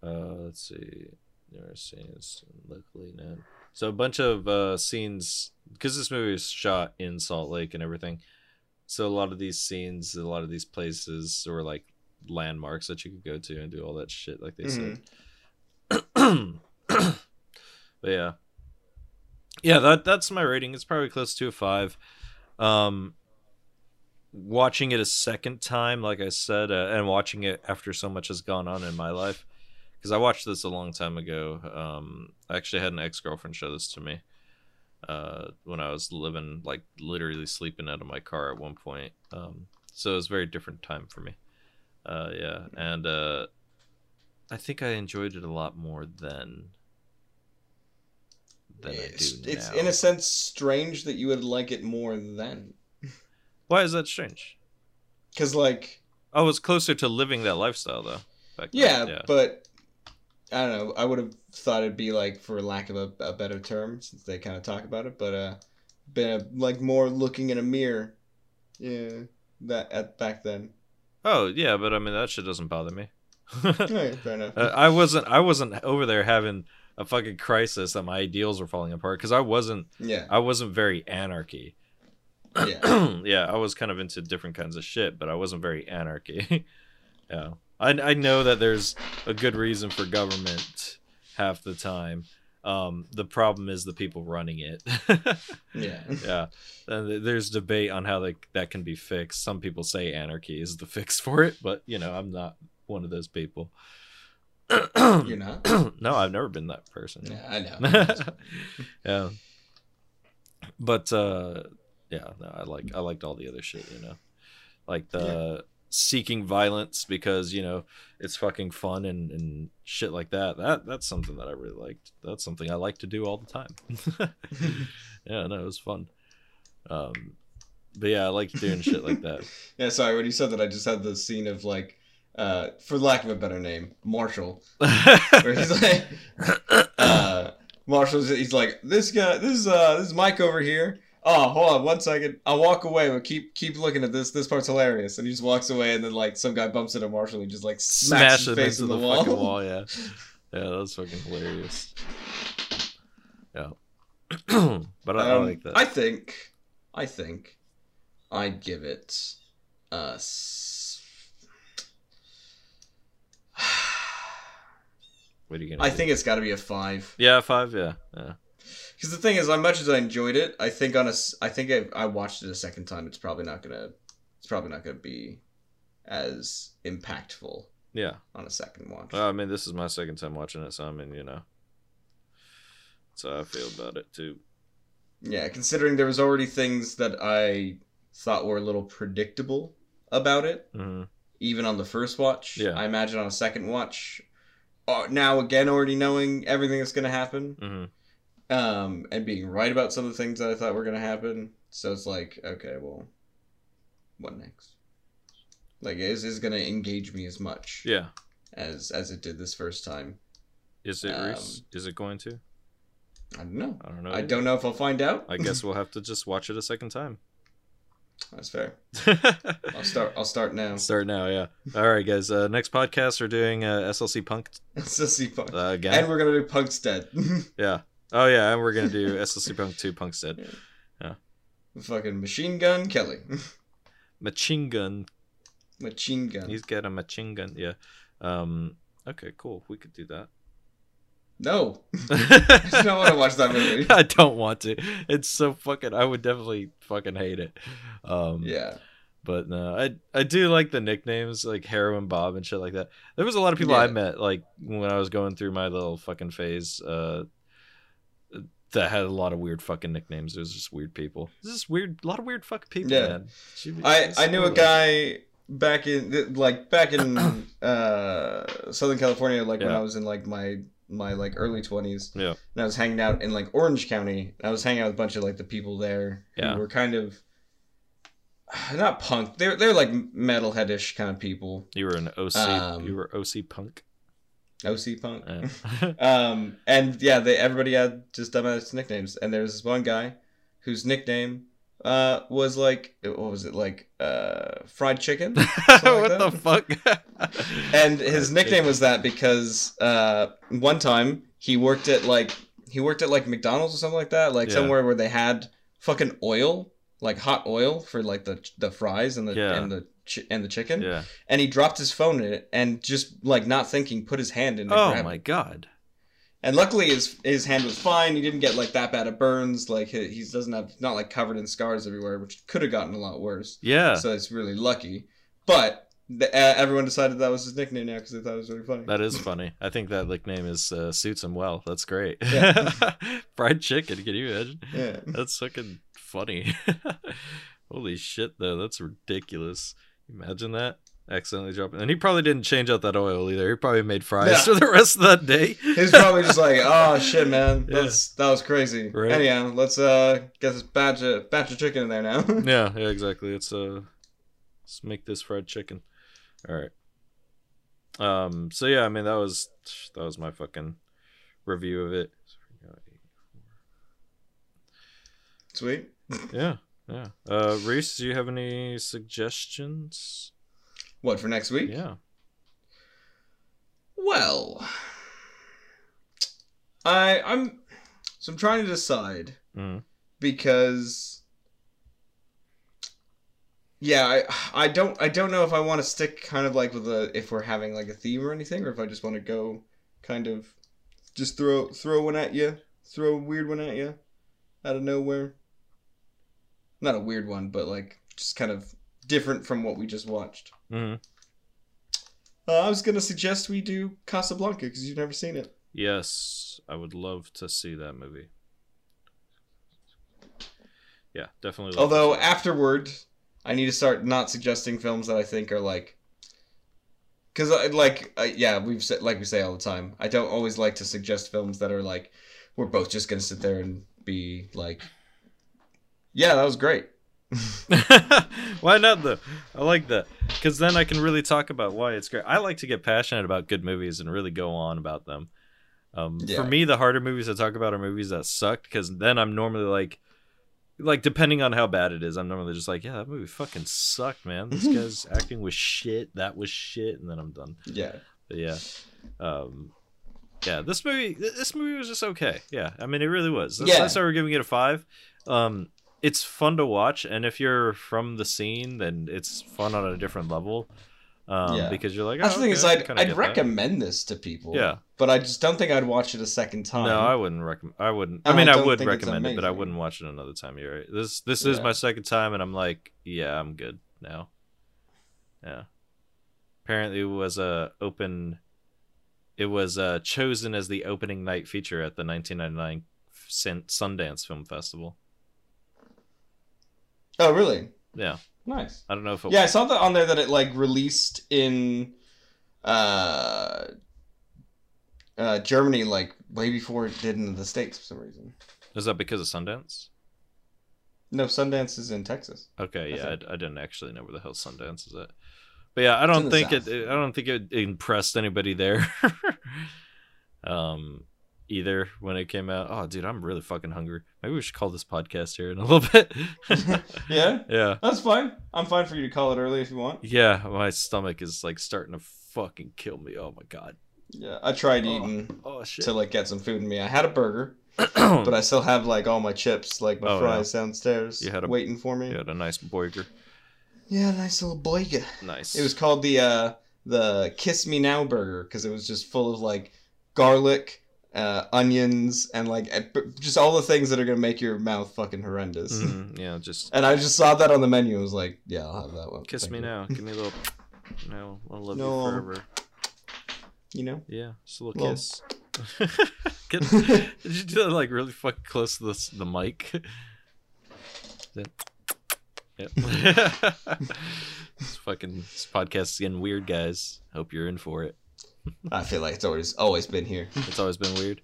Uh, let's see. There are scenes. Luckily, not. So a bunch of uh, scenes because this movie is shot in Salt Lake and everything. So a lot of these scenes, a lot of these places, were like landmarks that you could go to and do all that shit, like they said. but yeah, yeah. That that's my rating. It's probably close to a five. Um, watching it a second time, like I said, uh, and watching it after so much has gone on in my life, because I watched this a long time ago. Um, I actually had an ex girlfriend show this to me uh, when I was living, like literally sleeping out of my car at one point. Um, so it was a very different time for me. Uh, yeah, and uh, I think I enjoyed it a lot more then than I It's, do it's now. in a sense strange that you would like it more then, Why is that strange? because like I was closer to living that lifestyle though. Back then. yeah, yeah. but I don't know. I would have thought it'd be like, for lack of a, a better term, since they kind of talk about it, but uh, been a, like more looking in a mirror. Yeah, that at back then. Oh yeah, but I mean that shit doesn't bother me. Fair enough. Uh, I wasn't. I wasn't over there having a fucking crisis that my ideals were falling apart because I wasn't. yeah, I wasn't very anarchy. yeah. yeah, I was kind of into different kinds of shit, but I wasn't very anarchy. yeah, I I know that there's a good reason for government half the time. Um, the problem is the people running it. Yeah. yeah, and there's debate on how they, that can be fixed. Some people say anarchy is the fix for it, but you know, I'm not one of those people. You're not. no, I've never been that person. Yeah, I know. yeah. But uh yeah, no, I like I liked all the other shit, you know. Like the seeking violence because, you know, it's fucking fun and, and shit like that. That that's something that I really liked. That's something I like to do all the time. yeah, no, it was fun. Um but yeah, I like doing shit like that. Yeah, sorry. When you said that, I just had the scene of like, uh, for lack of a better name, Marshall, where he's like, uh, Marshall's he's like, this guy, this is uh, this is Mike over here. Oh, hold on one second. I'll walk away, but keep keep looking at this. This part's hilarious. And he just walks away, and then like some guy bumps into Marshall, and he just like smacks Smash his face into in the, the, wall. fucking wall. Yeah, yeah, that was fucking hilarious. Yeah, but I, I Um, like that. I think, I think, I'd give it a. s- what are you gonna? I do? think it's got to be a five. Yeah, five. Yeah, yeah. Because the thing is, as much as I enjoyed it, I think on a, I think if I watched it a second time, it's probably not gonna, it's probably not gonna be as impactful Yeah. on a second watch. I mean, this is my second time watching it, so I mean, you know, that's how I feel about it too. yeah, considering there was already things that I thought were a little predictable about it, hmm even on the first watch. Yeah. I imagine on a second watch, uh, now again already knowing everything that's gonna happen, hmm um, and being right about some of the things that I thought were gonna happen. So it's like, okay, well, what next? Like, is is gonna engage me as much Yeah. as as it did this first time? Is it? Um, Is it going to? I don't know. I don't know. I don't know if I'll find out. I guess we'll have to just watch it a second time. that's fair. I'll start. I'll start now. Start now, yeah. All right, guys. Uh, next podcast, we're doing uh, SLC Punk SLC punk. uh, again. and we're gonna do Punk's dead. yeah. Oh yeah, and we're gonna do SLC Punk Two Punk's yeah. Fucking machine gun Kelly. Machine gun. machine gun. He's got a machine gun. Yeah. Um. Okay. Cool. We could do that. No, I I don't want to watch that movie. I don't want to. It's so fucking. I would definitely fucking hate it. Um, Yeah. But no, I I do like the nicknames like Heroin Bob and shit like that. There was a lot of people I met like when I was going through my little fucking phase. Uh, that had a lot of weird fucking nicknames. It was just weird people. This is weird. A lot of weird fucking people. Yeah. man. Should- I I knew a guy back in like back in uh Southern California like when I was in like my my like early 20s Yeah. and I was hanging out in like Orange County. I was hanging out with a bunch of like the people there Yeah. who were kind of not punk. They're they're like metalheadish kind of people. You were an OC. Um, you were OC punk. OC punk. Yeah. Um, and yeah, they everybody had just dumbass nicknames. And there was this one guy whose nickname uh was like what was it like uh fried chicken? like what the fuck? And his nickname was that because uh one time he worked at like he worked at like McDonald's or something like that, like Yeah. somewhere where they had fucking oil, like hot oil for like the the fries and the Yeah. and the chi- and the chicken. yeah. And he dropped his phone in it and just like not thinking put his hand in. Oh my it. god. And luckily, his his hand was fine. He didn't get like that bad of burns. Like he, he doesn't have not like covered in scars everywhere, which could have gotten a lot worse. Yeah. So it's really lucky. But the, uh, everyone decided that was his nickname now because they thought it was really funny. That is funny. I think that nickname is uh, suits him well. That's great. Yeah. Fried chicken. Can you imagine? yeah. That's fucking funny. Holy shit, though. That's ridiculous. Imagine that accidentally dropping. And he probably didn't change out that oil either. He probably made fries Yeah. for the rest of that day. He's probably just like, oh shit, man, Yeah. that was crazy. Right. Anyhow, let's uh get this batch of batch of chicken in there now. yeah, yeah, exactly. Let's uh, let's make this fried chicken. All right. Um. So yeah, I mean that was that was my fucking review of it. Sweet. Yeah, yeah. Uh, Reese, do you have any suggestions? What for next week? Yeah. Well, I I'm so I'm trying to decide Mm. because yeah, I I don't I don't know if I want to stick kind of like with a if we're having like a theme or anything, or if I just want to go kind of just throw throw one at you, throw a weird one at you out of nowhere. Not a weird one, but like just kind of different from what we just watched. hmm Uh, I was gonna suggest we do Casablanca because you've never seen it. Yes, I would love to see that movie. Yeah, definitely. love Although afterward, I need to start not suggesting films that I think are like, because I like yeah, we've said like we say all the time. I don't always like to suggest films that are like we're both just gonna sit there and be like, yeah, that was great. why not though? I like that because then I can really talk about why it's great. I like to get passionate about good movies and really go on about them. Um, Yeah. For me, the harder movies I talk about are movies that sucked because then I'm normally like, like depending on how bad it is, I'm normally just like, yeah, that movie fucking sucked, man. This guy's acting was shit. That was shit, and then I'm done. Yeah. But yeah, um, yeah, this movie, this movie was just okay. Yeah, I mean, it really was. That's, Yeah. that's why we're giving it a five. Um, it's fun to watch, and if you're from the scene, then it's fun on a different level. Um, Yeah. because you're like, That's oh, the thing okay, is, I I'd, I'd get that. recommend this to people. Yeah. But I just don't think I'd watch it a second time. No, I wouldn't recommend. I wouldn't. I And I mean, I, don't would recommend it, but I wouldn't watch it another time. You're right. This this is my second time, and I'm like, yeah, I'm good now. Yeah. Apparently, it was a open. It was uh, chosen as the opening night feature at the 1999 Sun- Sundance Film Festival. Oh, really? Yeah, Nice. I don't know if it. Yeah, I saw that on there that it like released in uh, uh, Germany like way before it did in the states for some reason. Is that because of Sundance? No, Sundance is in Texas. Okay, I yeah, I. I didn't actually know where the hell Sundance is at. But yeah, I don't think it. South. I don't think it impressed anybody there. um, either when it came out. Oh, dude, I'm really fucking hungry. Maybe we should call this podcast here in a little bit. Yeah, yeah, that's fine. I'm fine for you to call it early if you want. yeah. My stomach is like starting to fucking kill me. Oh my god. Yeah, I tried Oh. eating Oh shit. to like get some food in me. I had a burger, but I still have like all my chips, like my Oh, fries downstairs, You had a- waiting for me. you had a nice burger. Yeah, a nice little burger. Nice. It was called the uh the Kiss Me Now burger because it was just full of like garlic, uh, onions, and like eh, just all the things that are gonna make your mouth fucking horrendous. Mhm, yeah, just And I just saw that on the menu. and was like, yeah, I'll have that one. kiss Thank me you. now. Give me a little. No, I'll love No. you forever. You know. Yeah, just a little Well- kiss. Get, did you do that like really fucking close to the, the mic? Then- Yep. this fucking this podcast is getting weird, guys. Hope you're in for it. I feel like it's always always been here. It's always been weird.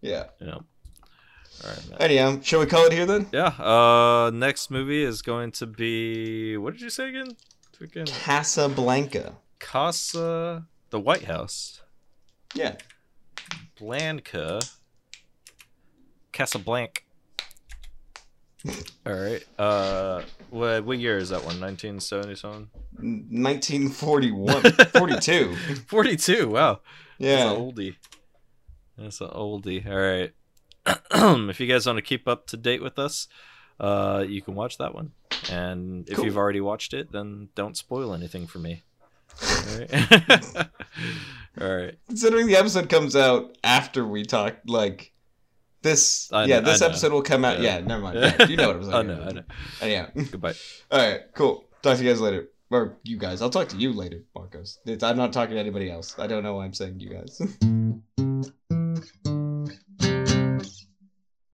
Yeah. Yeah. All right, man. Anyhow, shall we call it here then? Yeah. Uh, next movie is going to be what did you say again? Again, Casablanca. Casa, the White House, Yeah. Blanca, Casablanca. All right. Uh, what what year is that one? 1977. 1941. 42. 42. Wow. Yeah. That's an oldie. That's an oldie. All right. if you guys want to keep up to date with us, uh, you can watch that one. And if Cool. you've already watched it, then don't spoil anything for me. All right. All right. Considering the episode comes out after we talk, like this. Yeah, this episode will come out. Yeah. Yeah, never mind. Yeah, you know what I'm saying. I know. I know. Yeah. Goodbye. All right. Cool. Talk to you guys later. Or you guys. I'll talk to you later, Marcos. It's- I'm not talking to anybody else. I don't know why I'm saying you guys.